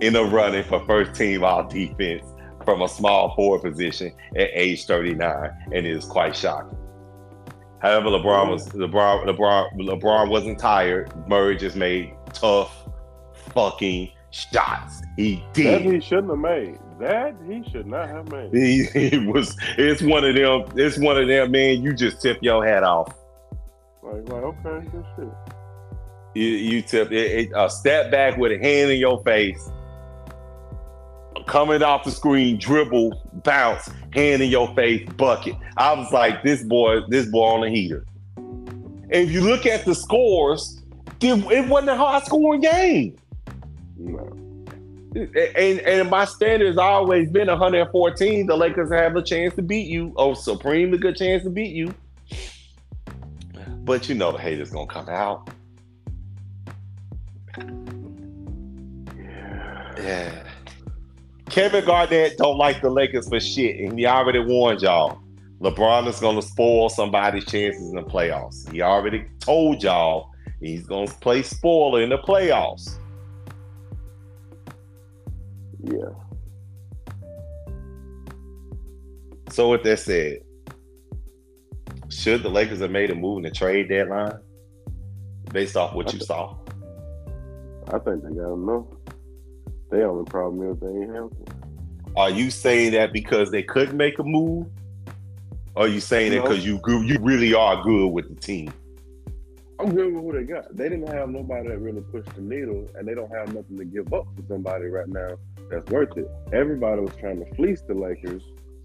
Speaker 1: in a running for first team all defense from a small forward position at age 39, and it is quite shocking. However, LeBron was LeBron LeBron LeBron wasn't tired. Murray just made tough fucking shots. He did.
Speaker 2: That he shouldn't have made. That he should not have made.
Speaker 1: He, he was. It's one of them. It's one of them. Man, you just tip your hat off.
Speaker 2: Like, like okay, good shit.
Speaker 1: You, you tip it, it, a step back with a hand in your face, coming off the screen, dribble, bounce, hand in your face, bucket. I was like, this boy, this boy on the heater. And if you look at the scores, it wasn't a high scoring game.
Speaker 2: No.
Speaker 1: And and my standard has always been 114. The Lakers have a chance to beat you, or supremely good chance to beat you. But you know the haters gonna come out. Yeah. Kevin Garnett don't like the Lakers for shit, and he already warned y'all. LeBron is gonna spoil somebody's chances in the playoffs. He already told y'all he's gonna play spoiler in the playoffs.
Speaker 2: Yeah.
Speaker 1: So with that said, should the Lakers have made a move in the trade deadline based off what you saw?
Speaker 2: I think they got enough. They only problem is they ain't healthy.
Speaker 1: Are you saying that because they couldn't make a move? Or are you saying that because you you really are good with the team?
Speaker 2: I'm good with who they got. They didn't have nobody that really pushed the needle, and they don't have nothing to give up for somebody right now that's worth it. Everybody was trying to fleece the Lakers,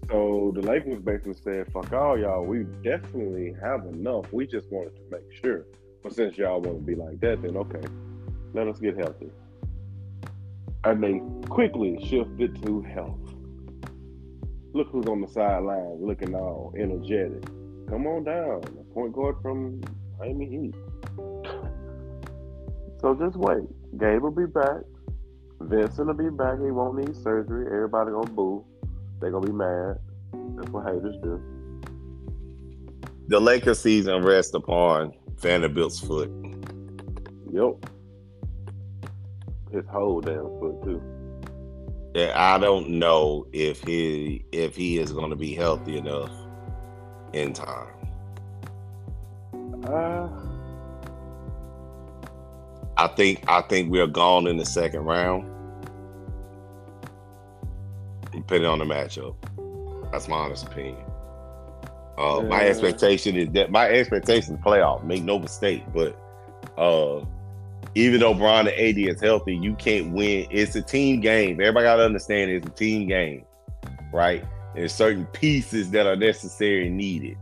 Speaker 2: so the Lakers basically said, "Fuck all y'all. We definitely have enough. We just wanted to make sure. But since y'all want to be like that, then okay, let us get healthy." And they quickly shifted to health. Look who's on the sideline, looking all energetic. Come on down, a point guard from Miami Heat. So just wait. Gabe will be back. Vincent will be back. He won't need surgery. Everybody gonna boo. They gonna be mad. That's what haters do.
Speaker 1: The Lakers season rests upon Vanderbilt's foot.
Speaker 2: Yep. His whole damn foot too.
Speaker 1: Yeah, I don't know if he if he is going to be healthy enough in time.
Speaker 2: Uh,
Speaker 1: I think I think we're gone in the second round. Depending on the matchup. That's my honest opinion. Uh, my expectation is that my expectation is playoff. Make no mistake, but uh, even though Bron and AD is healthy, you can't win. It's a team game. Everybody got to understand it's a team game, right? There's certain pieces that are necessary and needed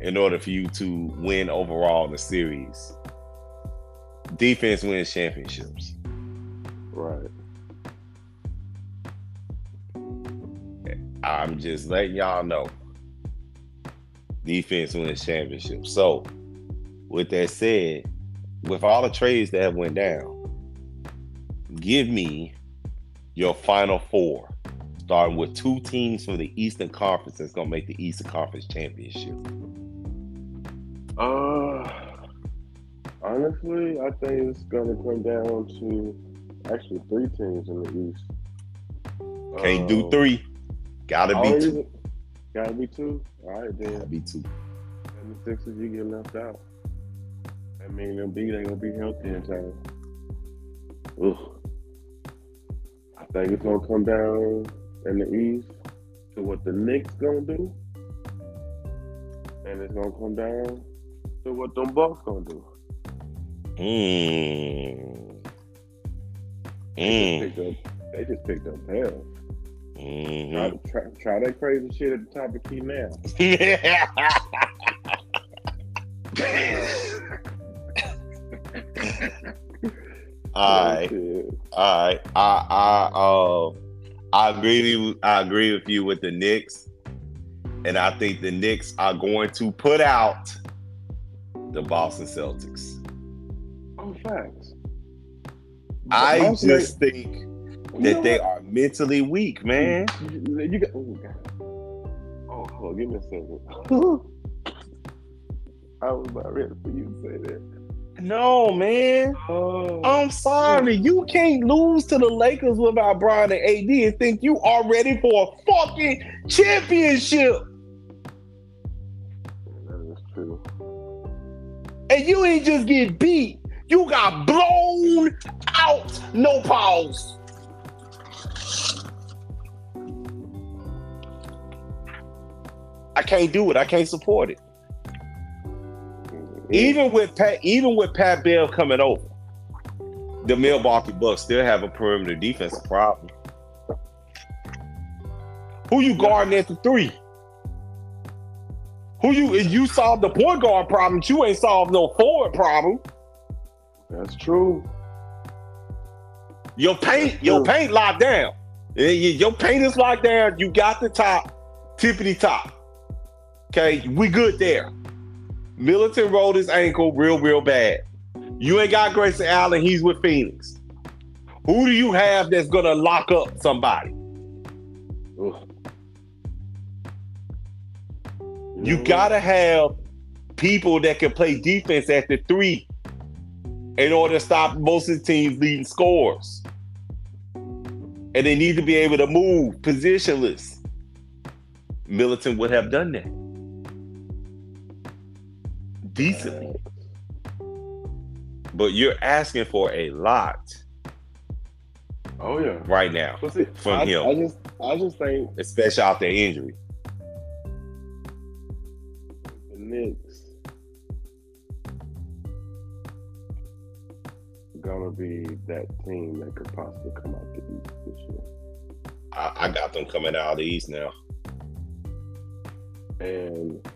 Speaker 1: in order for you to win overall in the series. Defense wins championships.
Speaker 2: right.
Speaker 1: I'm just letting y'all know. Defense wins championships. So, with that said, with all the trades that have went down, give me your final four, starting with two teams from the Eastern Conference that's gonna make the Eastern Conference championship.
Speaker 2: Uh, honestly, I think it's gonna come down to actually three teams in the East.
Speaker 1: Can't do
Speaker 2: Um,
Speaker 1: three. Gotta be two.
Speaker 2: Gotta be two. All right, then.
Speaker 1: Gotta be two.
Speaker 2: And the Sixers, you get left out. I mean, them B, they gonna be healthy in time. Ugh. I think it's gonna come down in the East to what the Knicks gonna do, and it's gonna come down to what them Bucks gonna do.
Speaker 1: Mm.
Speaker 2: They
Speaker 1: Mm.
Speaker 2: just picked up. They just picked up hell. Try, try, try that crazy shit at the top of key now.
Speaker 1: all right, all right. I I uh I agree with I agree with you with the Knicks, and I think the Knicks are going to put out the Boston Celtics.
Speaker 2: Oh, facts.
Speaker 1: I
Speaker 2: Boston
Speaker 1: just think that they
Speaker 2: what?
Speaker 1: are mentally weak, man.
Speaker 2: You, you got. Oh, God. Oh, hold on, give me a second. I was not ready for you to say that.
Speaker 1: No, man.
Speaker 2: Oh,
Speaker 1: I'm sorry. You can't lose to the Lakers without Brian and AD and think you are ready for a fucking championship.
Speaker 2: that is true.
Speaker 1: And you ain't just get beat. You got blown out. No pause. I can't do it. I can't support it. Even with Pat, even with Pat Bev coming over, the Milwaukee Bucks still have a perimeter defensive problem. Who you guarding at the three? Who you if you solved the point guard problem, you ain't solved no forward problem.
Speaker 2: That's true.
Speaker 1: Your paint, your paint locked down. Your paint is locked down. You got the top, tippity top. Okay, we good there. Middleton rolled his ankle real, real bad. You ain't got Grayson Allen. He's with Phoenix. Who do you have that's gonna lock up somebody?
Speaker 2: Ugh.
Speaker 1: You gotta have people that can play defense at the three in order to stop most of the teams leading scores. And they need to be able to move positionless. Middleton would have done that. Decently. But you're asking for a lot?
Speaker 2: Oh yeah.
Speaker 1: right now,
Speaker 2: see,
Speaker 1: From
Speaker 2: I,
Speaker 1: him.
Speaker 2: I just, I just think
Speaker 1: especially after injury.
Speaker 2: the Knicks gonna be that team that could possibly come out the East this year.
Speaker 1: I, I got them coming out of the East now.
Speaker 2: And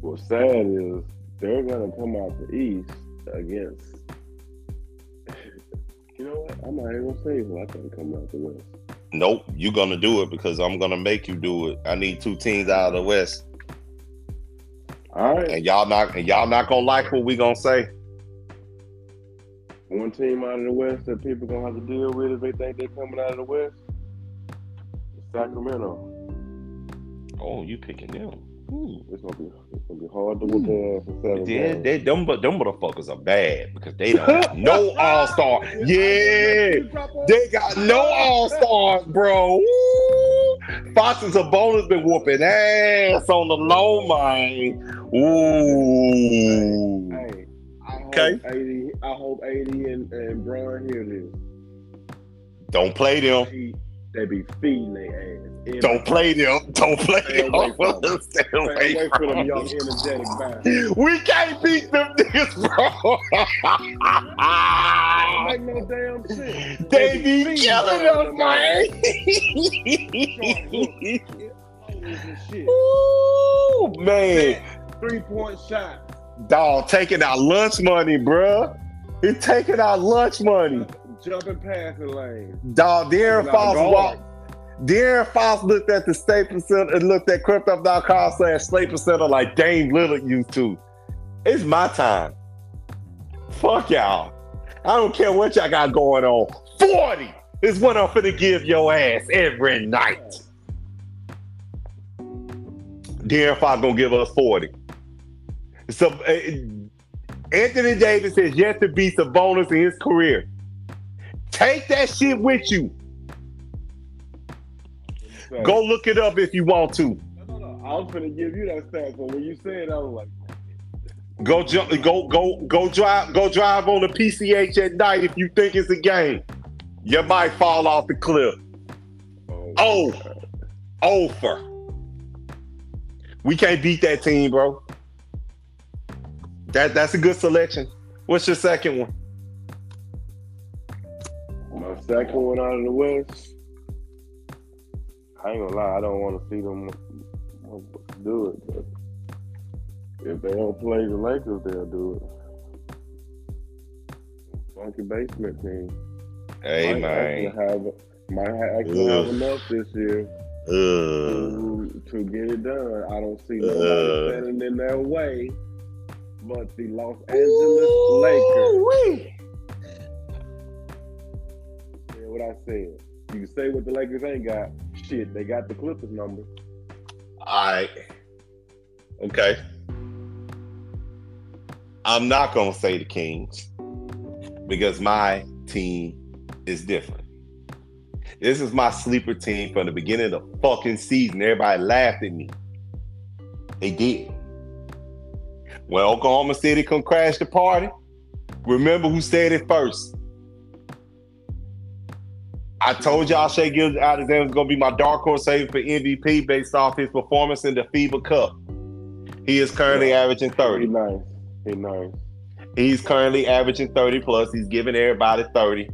Speaker 2: what's sad is they're gonna come out the East against. You know what? I'm not even gonna say who I think come out the West.
Speaker 1: Nope, you're gonna do it because I'm gonna make you do it. I need two teams out of the West.
Speaker 2: All right.
Speaker 1: And y'all not and y'all not gonna like what we gonna say.
Speaker 2: One team out of the West that people gonna have to deal with if they think they're coming out of the West. Sacramento.
Speaker 1: Oh, you picking them? Ooh.
Speaker 2: It's gonna be it's gonna be hard to whoop their ass in seven
Speaker 1: They, them, but them motherfuckers are bad because they don't have no all star. Yeah, they got no all stars, bro. Fox and Sabonis been whooping ass on the low mind. Ooh.
Speaker 2: Hey, I hope
Speaker 1: Okay.
Speaker 2: AD, I hope AD and, and Brian hear this.
Speaker 1: Don't play them.
Speaker 2: They, they be feeding their ass.
Speaker 1: Don't play them. Don't play
Speaker 2: Stay
Speaker 1: them.
Speaker 2: away from them.
Speaker 1: Stay
Speaker 2: Stay
Speaker 1: away
Speaker 2: away from them young, energetic bastards.
Speaker 1: We can't beat them niggas, bro.
Speaker 2: Don't no damn sense.
Speaker 1: they be killing us, man. Ooh, man.
Speaker 2: Three point shot.
Speaker 1: Dog taking our lunch money, bruh. He taking our lunch money.
Speaker 2: Jumping past the lane.
Speaker 1: Dog, Darren
Speaker 2: guard.
Speaker 1: walked. De'Aaron Fox looked at the Staples Center and looked at crypto.com slash Staples Center like Dame Lillard to. It's my time. Fuck y'all. I don't care what y'all got going on. 40 is what I'm finna give your ass every night. De'Aaron Fox gonna give us 40. So uh, Anthony Davis has yet to beat Sabonis in his career. Take that shit with you. Go look it up if you want to.
Speaker 2: No, no, no. I was gonna give you that stat, but when you said it, I was like,
Speaker 1: Go jump. Go go go drive. Go drive on the PCH at night if you think it's a game. You might fall off the cliff.
Speaker 2: oh,
Speaker 1: Oh.
Speaker 2: God.
Speaker 1: Over. We can't beat that team, bro. That that's a good selection. What's your second one?
Speaker 2: My second one out of the West. I ain't gonna lie, I don't want to see them do it, if they don't play the Lakers, they'll do it. Funky basement team.
Speaker 1: Hey
Speaker 2: might
Speaker 1: man.
Speaker 2: actually have might actually have
Speaker 1: Ugh.
Speaker 2: enough this year to, to get it done. I don't see nobody
Speaker 1: Uh.
Speaker 2: standing in their way, but the Los Angeles Lakers.
Speaker 1: Ooh-wee.
Speaker 2: Yeah, what I said. You can say what the Lakers ain't got. Shit, they got the Clippers number.
Speaker 1: All right. Okay. I'm not gonna say the Kings because my team is different. This is my sleeper team from the beginning of the fucking season. Everybody laughed at me. They did. When Oklahoma City come crash the party, remember who said it first. I told y'all Shai Gilgeous-Alexander was gonna be my dark horse saver for MVP based off his performance in the FIBA Cup. He is currently averaging
Speaker 2: He nice. He nice.
Speaker 1: He's currently averaging 30 plus. He's giving everybody 30.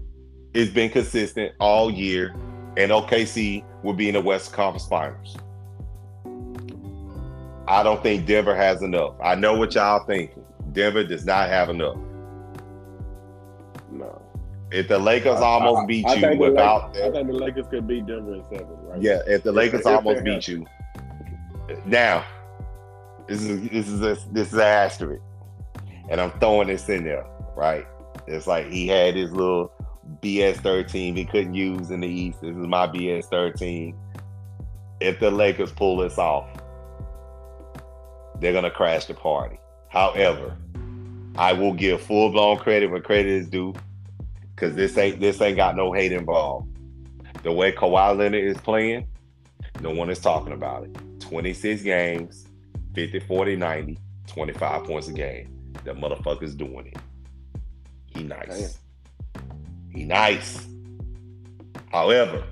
Speaker 1: It's been consistent all year. And OKC will be in the West Conference Finals. I don't think Denver has enough. I know what y'all thinking. Denver does not have enough.
Speaker 2: No.
Speaker 1: If the Lakers almost
Speaker 2: I-
Speaker 1: beat
Speaker 2: I
Speaker 1: you
Speaker 2: think the
Speaker 1: without
Speaker 2: Lak- I think the Lakers could beat Denver in seven, right?
Speaker 1: Yeah, if the Lakers
Speaker 2: if
Speaker 1: almost
Speaker 2: have-
Speaker 1: beat you. Now, this is this is a, this is an asterisk, and I'm throwing this in there, right? It's like he had his little BS 13 he couldn't use in the East. This is my BS 13. If the Lakers pull this off, they're gonna crash the party. However, I will give full blown credit where credit is due, because this ain't this ain't got no hate involved. The way Kawhi Leonard is playing, no one is talking about it. 26 games, 50, 40, 90, 25 points a game. That motherfucker's doing it. He nice. He nice. However,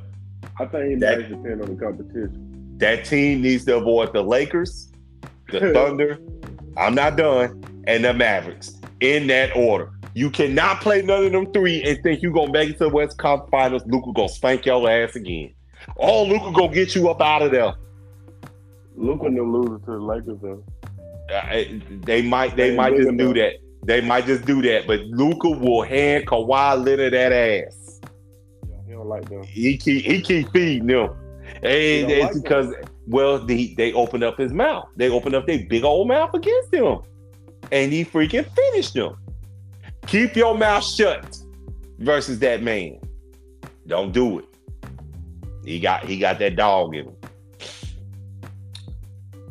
Speaker 2: I think he
Speaker 1: That-
Speaker 2: depend on the competition.
Speaker 1: that team needs to avoid the Lakers, the Thunder, I'm not done, and the Mavericks in that order. You cannot play none of them three and think you're gonna make it to the West Conference Finals. Luka gonna spank your ass again. Oh, Luka gonna get you up out of there.
Speaker 2: And them losing to the Lakers though.
Speaker 1: Uh, they might they
Speaker 2: They
Speaker 1: might just do that. They might just do that. But Luka will hand Kawhi Leonard that ass.
Speaker 2: Yeah, he don't like them.
Speaker 1: He keep he keep feeding them. And it's
Speaker 2: like
Speaker 1: because Well, they, they opened up his mouth. They opened up their big old mouth against him. And he freaking finished them. Keep your mouth shut versus that man. Don't do it. He got he got that dog in him.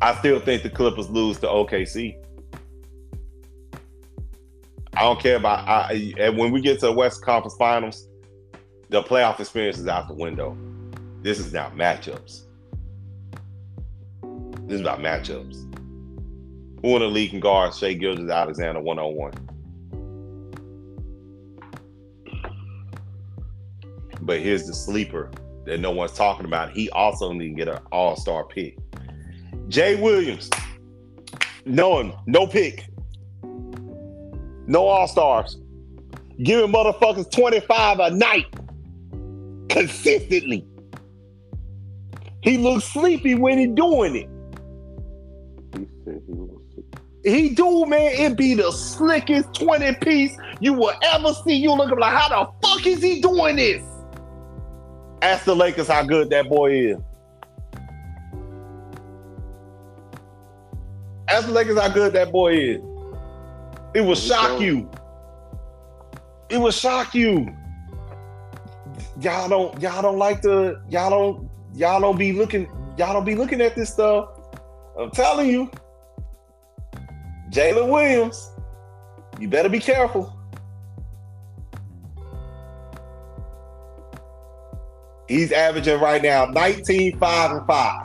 Speaker 1: I still think the Clippers lose to OKC. I don't care about I and when we get to the West Conference Finals, the playoff experience is out the window. This is now matchups. This is about matchups. Who in the league can guard Shai Gilgeous-Alexander one on one? But here's the sleeper that no one's talking about. He also need to get an all star pick. Jay Williams, no, no pick. No all stars. Giving motherfuckers 25 a night consistently. He looks sleepy when he doing it.
Speaker 2: He
Speaker 1: do, man. It be the slickest 20 piece you will ever see. You looking like, how the fuck is he doing this? Ask the Lakers how good that boy is. Ask the Lakers how good that boy is. It will shock you. It will shock you. Y'all don't y'all don't like the y'all don't y'all don't be looking y'all don't be looking at this stuff. I'm telling you. Jalen Williams, you better be careful. He's averaging right now 19, 5, and 5.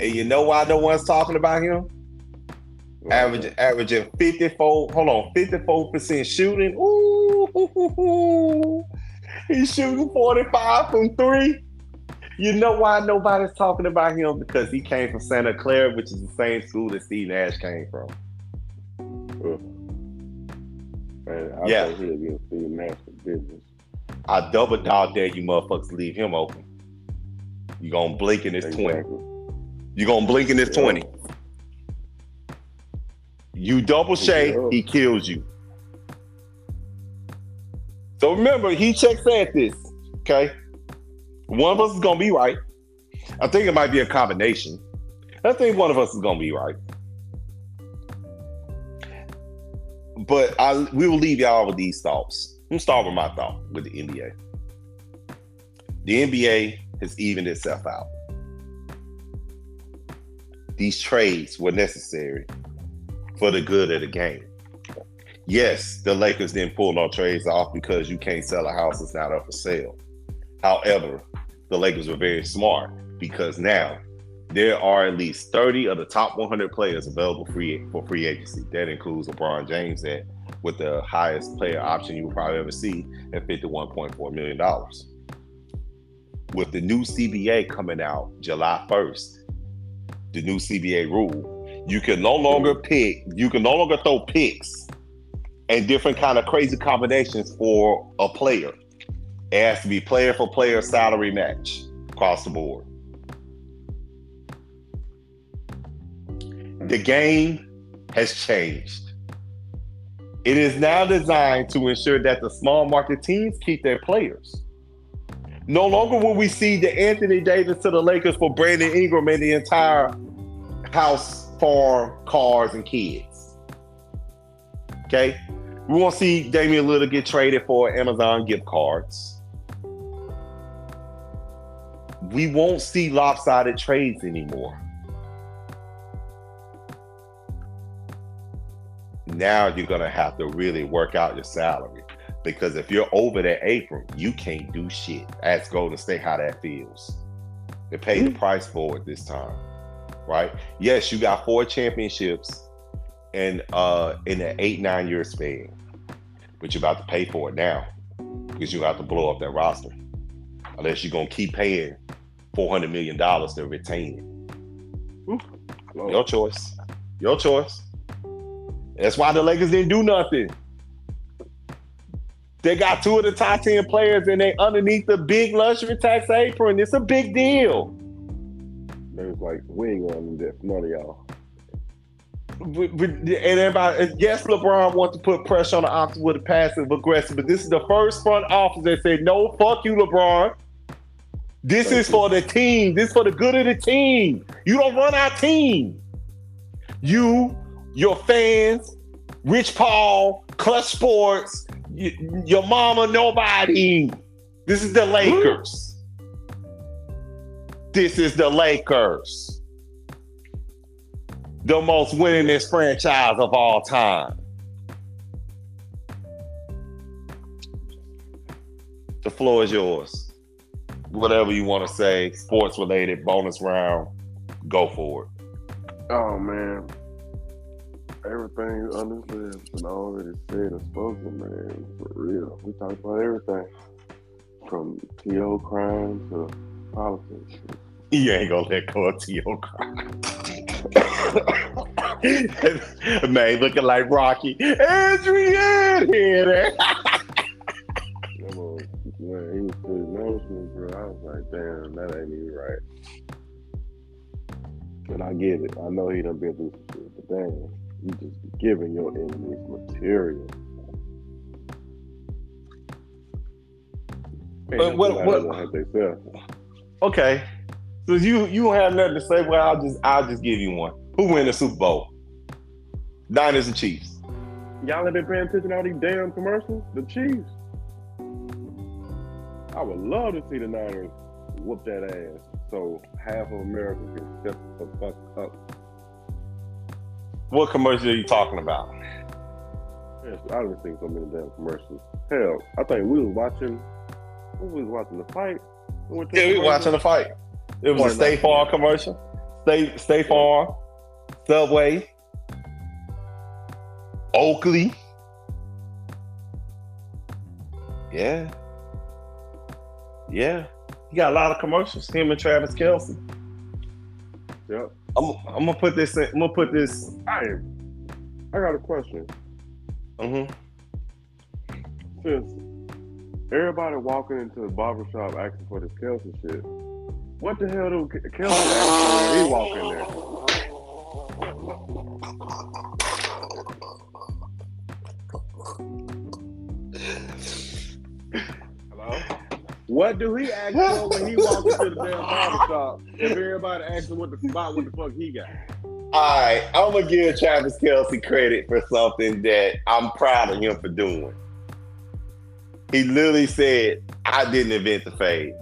Speaker 1: And you know why no one's talking about him? Averaging averaging 54, hold on, 54% shooting. Ooh, he's shooting 45 from three. You know why nobody's talking about him? Because he came from Santa Clara, which is the same school that Steve Nash came from.
Speaker 2: Man,
Speaker 1: Yeah.
Speaker 2: think he'll give Steve Nash business.
Speaker 1: I double dog dare you motherfuckers leave him open. You're gonna blink in this 20.
Speaker 2: Exactly.
Speaker 1: You gonna blink in this
Speaker 2: Yeah.
Speaker 1: 20. You double shake,
Speaker 2: Yeah.
Speaker 1: he kills you. So remember, he checks at this. Okay. One of us is gonna be right. I think it might be a combination. I think one of us is gonna be right. But I we will leave y'all with these thoughts. Let me start with my thought with the NBA. The NBA has evened itself out. These trades were necessary for the good of the game. Yes, the Lakers didn't pull no trades off because you can't sell a house that's not up for sale. However, the Lakers were very smart because now there are at least 30 of the top 100 players available free for free agency. That includes LeBron James at with the highest player option you will probably ever see at $51.4 million. With the new CBA coming out July 1st, the new CBA rule, you can no longer pick, you can no longer throw picks and different kind of crazy combinations for a player. It has to be player for player salary match across the board. The game has changed. It is now designed to ensure that the small market teams keep their players. No longer will we see the Anthony Davis to the Lakers for Brandon Ingram and the entire house, farm, cars, and kids. Okay? We won't see Damian Lillard get traded for Amazon gift cards. We won't see lopsided trades anymore. Now you're gonna have to really work out your salary because if you're over that apron, you can't do shit. Ask Golden State how that feels. They paid the price for it this time, right? Yes, you got four championships and uh in an eight nine year span, but you're about to pay for it now because you have to blow up that roster unless you're gonna keep paying four hundred million dollars to retain it.
Speaker 2: Hello.
Speaker 1: Your choice. Your choice. That's why the Lakers didn't do nothing. They got two of the top 10 players and they underneath the big luxury tax apron. It's a big deal.
Speaker 2: They was like, we ain't gonna do that for none of y'all.
Speaker 1: But- but- And everybody, yes, LeBron wants to put pressure on the opposite with a passive aggressive, but this is the first front office that said, no, fuck you, LeBron. This
Speaker 2: Thank
Speaker 1: is
Speaker 2: you.
Speaker 1: for the team. This is for the good of the team. You don't run our team. You, your fans, Rich Paul, Clutch Sports, y- your mama, nobody. This is the Lakers. This is the Lakers. The most winningest franchise of all time. The floor is yours. Whatever you want to say, sports related, bonus round, go for it.
Speaker 2: Oh man, everything honestly has been already said and spoken, man. For real, we talked about everything from TO crime to politics.
Speaker 1: You ain't gonna let go of T.O. Crime. man, looking like Rocky. Adrian here.
Speaker 2: That when he was putting announcements, bro, I was like, damn, that ain't even right. And I get it. I know he done been through some shit, but damn, you just be giving your enemies material.
Speaker 1: But what- what-
Speaker 2: Have they said.
Speaker 1: Okay. So you you don't have nothing to say. Well, I'll just I'll just give you one. Who win the Super Bowl? Niners and Chiefs.
Speaker 2: Y'all have been paying attention to all these damn commercials? The Chiefs. I would love to see the Niners whoop that ass so half of America can step the fuck up.
Speaker 1: What commercial are you talking about?
Speaker 2: Yes, I didn't see so many damn commercials. Hell, I think we was watching. We was watching the fight. We
Speaker 1: Yeah, we
Speaker 2: commercial.
Speaker 1: watching the fight. It was a State. Farm commercial. State State Farm, Subway, Oakley. Yeah. Yeah. He got a lot of commercials. Him and Travis Kelce.
Speaker 2: Yep.
Speaker 1: I'm, I'm gonna put this. In, I'm gonna put this.
Speaker 2: Hey, I got a question.
Speaker 1: mhm.
Speaker 2: Since everybody walking into the barbershop asking for this Kelce shit, what the hell do Ke- Kelce ask when he walk in there? What do he ask for when he walks into the damn barbershop if everybody him what the spot what the fuck he got?
Speaker 1: All right, I'm gonna give Travis Kelce credit for something that I'm proud of him for doing. He literally said, "I didn't invent the fade.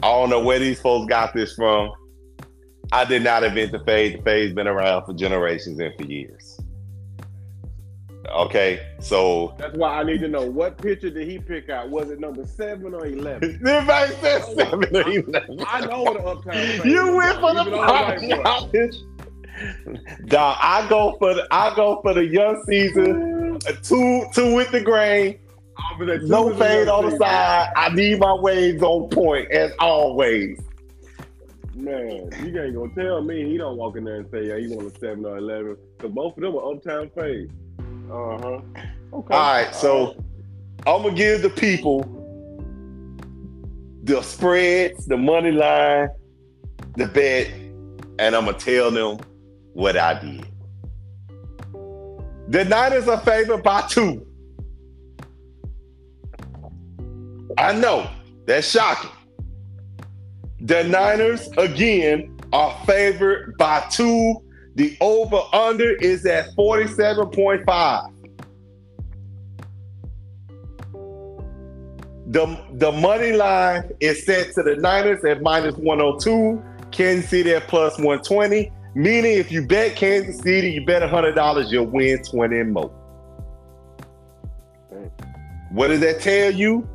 Speaker 1: I don't know where these folks got this from. I did not invent the fade. The fade's been around for generations and for years." Okay, so
Speaker 2: That's why I need to know what picture did he pick out? Was it number seven or eleven?
Speaker 1: everybody said seven or eleven.
Speaker 2: I know what uptown.
Speaker 1: You went for the
Speaker 2: even though I'm
Speaker 1: pop. Dog, I go for the I go for the young season. a two two with the grain, no fade on the side. I need my waves on point as always.
Speaker 2: Man, you ain't gonna tell me he don't walk in there and say, yeah, he want a seven or eleven. Cause both of them are uptown fade. Uh huh. Okay.
Speaker 1: All right, so I'm gonna give the people the spreads, the money line, the bet, and I'm gonna tell them what I did. The Niners are favored by two. I know that's shocking. The Niners again are favored by two. The over under is at 47.5. The, the money line is set to the Niners at minus 102, Kansas City at plus 120. Meaning, if you bet Kansas City, you bet $100, you'll win 20 and more. What does that tell you?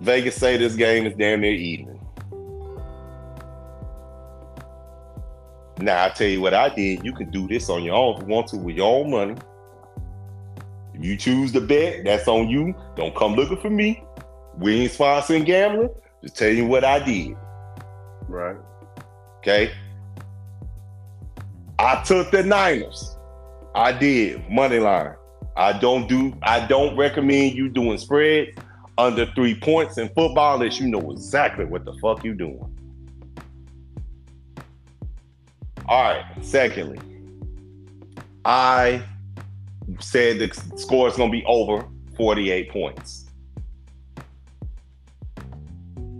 Speaker 1: Vegas say this game is damn near even. Now I tell you what I did. You can do this on your own if you want to with your own money. If you choose to bet, that's on you. Don't come looking for me. We ain't sponsoring gambling. Just tell you what I did.
Speaker 2: Right.
Speaker 1: Okay. I took the Niners. I did money line. I don't do. I don't recommend you doing spreads under three points in football unless you know exactly what the fuck you doing. All right. Secondly, I said the score is going to be over 48 points.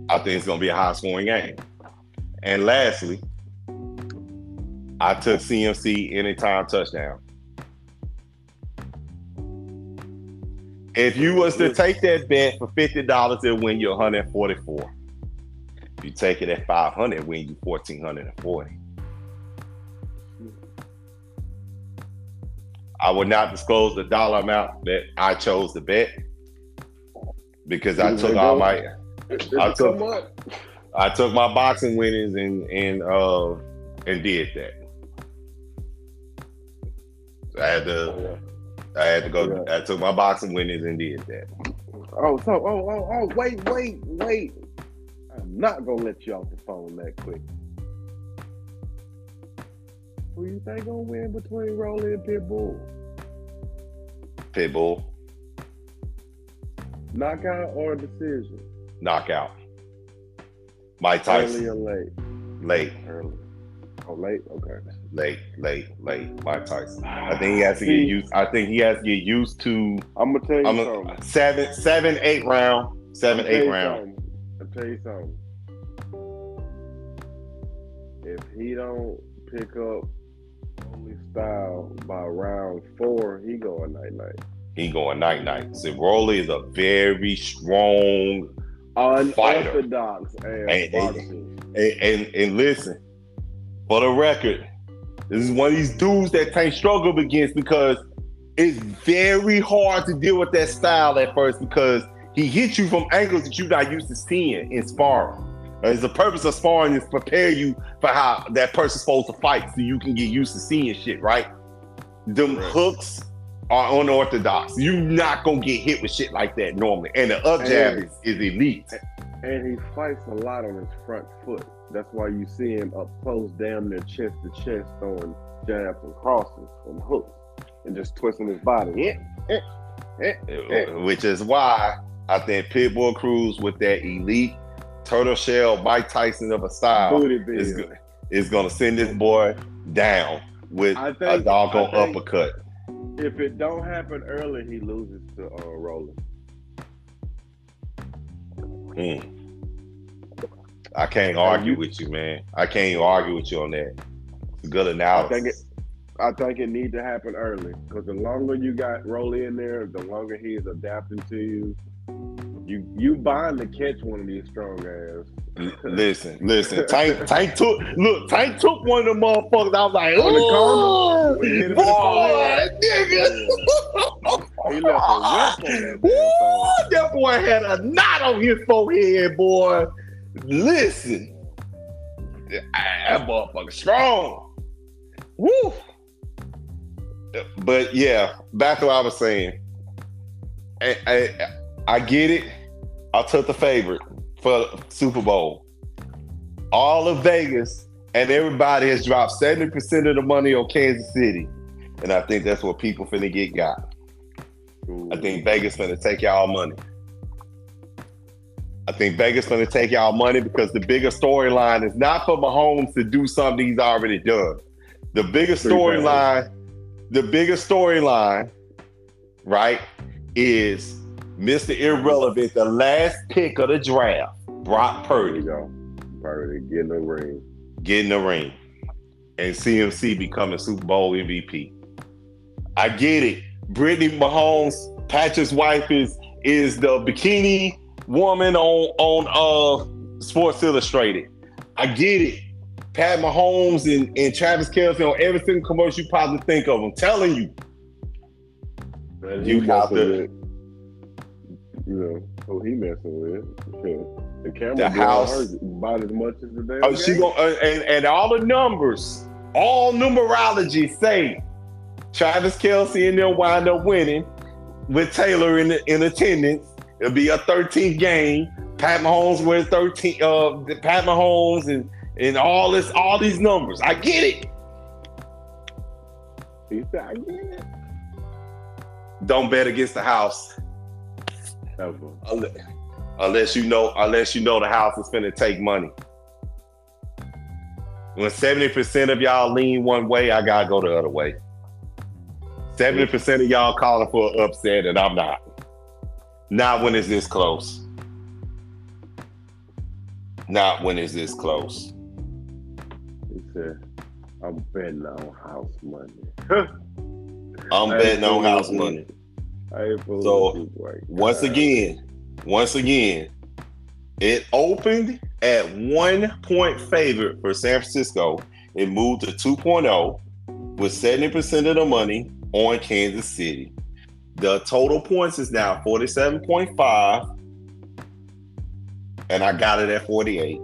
Speaker 1: I think it's gonna be a high scoring game. And lastly, I took CMC anytime touchdown. If you was to take that bet for fifty dollars, it'll win you one hundred forty four. If you take it at five hundred, win you fourteen hundred and forty. I will not disclose the dollar amount that I chose to bet because I took all my I took I took my boxing winnings and and uh and did that. I had to I had to go I took my boxing winnings and did that.
Speaker 2: Oh, so oh oh oh wait, wait, wait. I'm not gonna let you off the phone that quick. Who you think gonna win between Rolly and Pitbull?
Speaker 1: Pitbull.
Speaker 2: Knockout or decision?
Speaker 1: Knockout. Mike Tyson.
Speaker 2: Early or late?
Speaker 1: Late.
Speaker 2: Early. Oh, late. Okay.
Speaker 1: Late, late, late. Mike Tyson. I think he has to get used. I think he has to get used to.
Speaker 2: I'm gonna tell you
Speaker 1: I'm
Speaker 2: something.
Speaker 1: a, seven, seven, eight round, seven, eight round.
Speaker 2: I'll tell you something. If he don't pick up only style by round four, he going night night.
Speaker 1: He going night night. So Rolly is a very strong
Speaker 2: Unorthodox
Speaker 1: hey, and, and and listen, for the record, this is one of these dudes that Tank struggled against because it's very hard to deal with that style at first because he hits you from angles that you're not used to seeing in sparring. And the purpose of sparring is prepare you for how that person's supposed to fight so you can get used to seeing shit, right? Them
Speaker 2: Right.
Speaker 1: hooks are unorthodox. You're not gonna get hit with shit like that normally. And the up jab
Speaker 2: And-
Speaker 1: is, is elite.
Speaker 2: And he fights a lot on his front foot. That's why you see him up close, damn near chest to chest, throwing jabs and crosses and hooks and just twisting his body. Yeah. eh, eh.
Speaker 1: which is why I think Pitbull Cruz with that elite turtle shell Mike Tyson of a style is, is gonna send this boy down with
Speaker 2: I
Speaker 1: a
Speaker 2: think-
Speaker 1: doggone uppercut.
Speaker 2: If it don't happen early, he loses to uh, Roland.
Speaker 1: Hmm. I can't argue with you, man. I can't even argue with you on that. It's a good analysis.
Speaker 2: think it- I think it need to happen early because the longer you got Rolly in there, the longer he is adapting to you. You you bound to catch one of these strong ass.
Speaker 1: Listen, listen. Tank, Tank took look. Tank took one of the motherfuckers. I was like,
Speaker 2: On
Speaker 1: oh,
Speaker 2: corner? He hit him in the
Speaker 1: boy, nigga.
Speaker 2: He left a whip on that damn
Speaker 1: that boy had a knot on his forehead, boy. Listen, that motherfucker strong. Woo. But yeah, back to what I was saying. I, I, I get it. I took the favorite for Super Bowl. All of Vegas and everybody has dropped 70% of the money on Kansas City. And I think that's what people finna get got. I think Vegas finna take y'all money. I think Vegas finna take y'all money because the bigger storyline is not for Mahomes to do something he's already done. The
Speaker 2: bad.
Speaker 1: storyline, the biggest storyline, right, is Mr. Irrelevant, the last pick of the draft, Brock Purdy,
Speaker 2: go. Purdy getting the ring.
Speaker 1: getting the ring, and CMC becoming Super Bowl MVP. I get it. Brittany Mahomes, Patrick's wife, is is the bikini woman on on uh Sports Illustrated. I get it. Pat Mahomes and, and Travis Kelce on every single commercial you probably think of. I'm telling you.
Speaker 2: Man,
Speaker 1: You
Speaker 2: messing
Speaker 1: to-
Speaker 2: you know, who he messing with. The camera
Speaker 1: The house-
Speaker 2: about as much as the damn
Speaker 1: Oh, she
Speaker 2: game.
Speaker 1: going uh, and, and all the numbers, all numerology say Travis Kelce and them wind up winning with Taylor in the, in attendance. It'll be a 13th game. Pat Mahomes wins 13. Uh, Pat Mahomes and and all this, all these numbers. I get it.
Speaker 2: He said, I get it.
Speaker 1: Don't bet against the house Unless, you know unless you know the house is finna take money. When 70% of y'all lean one way, I gotta go the other way. 70% of y'all calling for an upset, and I'm not. Not when it's this close. Not when it's this close.
Speaker 2: He said, I'm betting on house money.
Speaker 1: I'm betting on house money.
Speaker 2: With you. I ain't fooling
Speaker 1: So,
Speaker 2: with you, boy.
Speaker 1: Once again, once again, it opened at one point favorite for San Francisco. It moved to 2.0 with 70% of the money on Kansas City. The total points is now 47.5. And I got it at 48.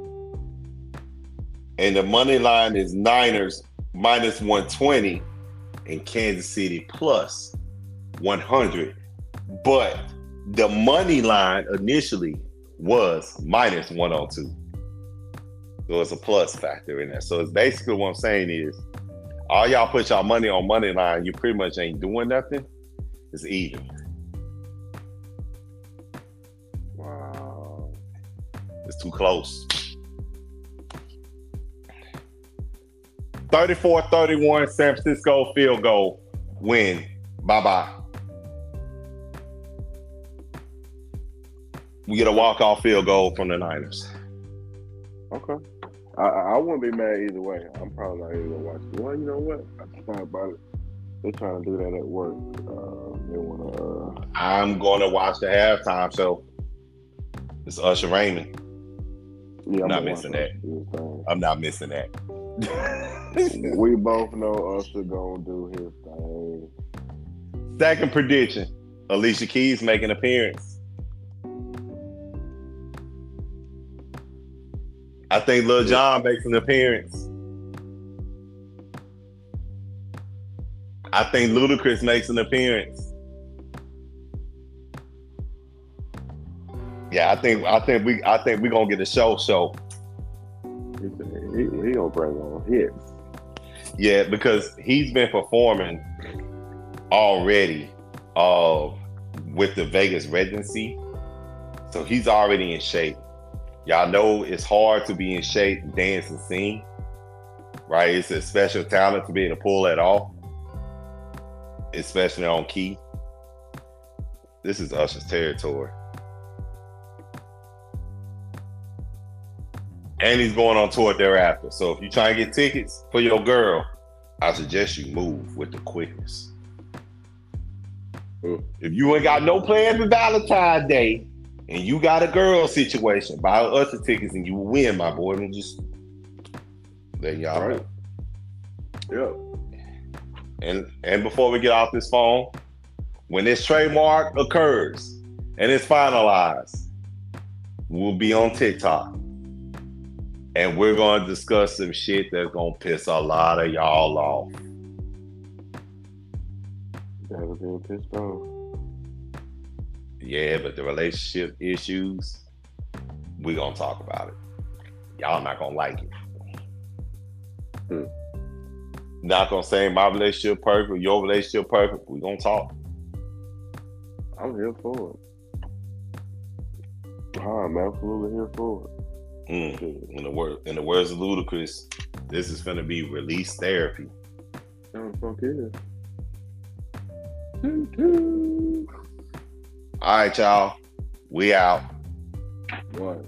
Speaker 1: And the money line is Niners minus 120 and Kansas City plus 100. But the money line initially was minus 102. So it's a plus factor in there. So it's basically what I'm saying is all y'all put y'all money on money line, you pretty much ain't doing nothing. It's even.
Speaker 2: Wow.
Speaker 1: It's too close. 34-31 San Francisco field goal win. Bye-bye. We get a walk-off field goal from the Niners.
Speaker 2: Okay. I, I wouldn't be mad either way. I'm probably not even gonna watch it. Well, you know what? I just thought about it. They're trying to do that at work. Uh, they want to. Uh,
Speaker 1: I'm going to watch the halftime show. It's Usher Raymond.
Speaker 2: yeah, I'm
Speaker 1: Not missing that. I'm not missing that.
Speaker 2: we both know Usher gonna do his thing.
Speaker 1: Second prediction: Alicia Keys make an appearance. I think Lil Jon makes an appearance. I think Ludacris makes an appearance. Yeah, I think I think we I think we're gonna get a show show.
Speaker 2: He he, he gonna bring on hits.
Speaker 1: Yeah, because he's been performing already uh, with the Vegas residency. So he's already in shape. Y'all know it's hard to be in shape, dance, and sing. Right? It's a special talent to be able to pull that off, especially on key. This is Usher's territory. And he's going on tour thereafter. So if you try and get tickets for your girl, I suggest you move with the quickness. If you ain't got no plans for Valentine's Day and you got a girl situation, buy us the tickets and you win, my boy. And just let y'all
Speaker 2: All
Speaker 1: know.
Speaker 2: Yeah.
Speaker 1: And and before we get off this phone, when this trademark occurs and it's finalized, we'll be on TikTok. And we're gonna discuss some shit that's gonna piss a lot of y'all off.
Speaker 2: That was being pissed off.
Speaker 1: Yeah, but the relationship issues, we're gonna talk about it. Y'all not gonna like it.
Speaker 2: Hmm.
Speaker 1: Not gonna say my relationship perfect, your relationship perfect. We're gonna talk.
Speaker 2: I'm here for it. I'm absolutely here for it.
Speaker 1: Mm. In the word, in the words of Ludacris, this is gonna be release therapy.
Speaker 2: Oh, fuck yeah. Toot, toot.
Speaker 1: All right, y'all. We out.
Speaker 2: What?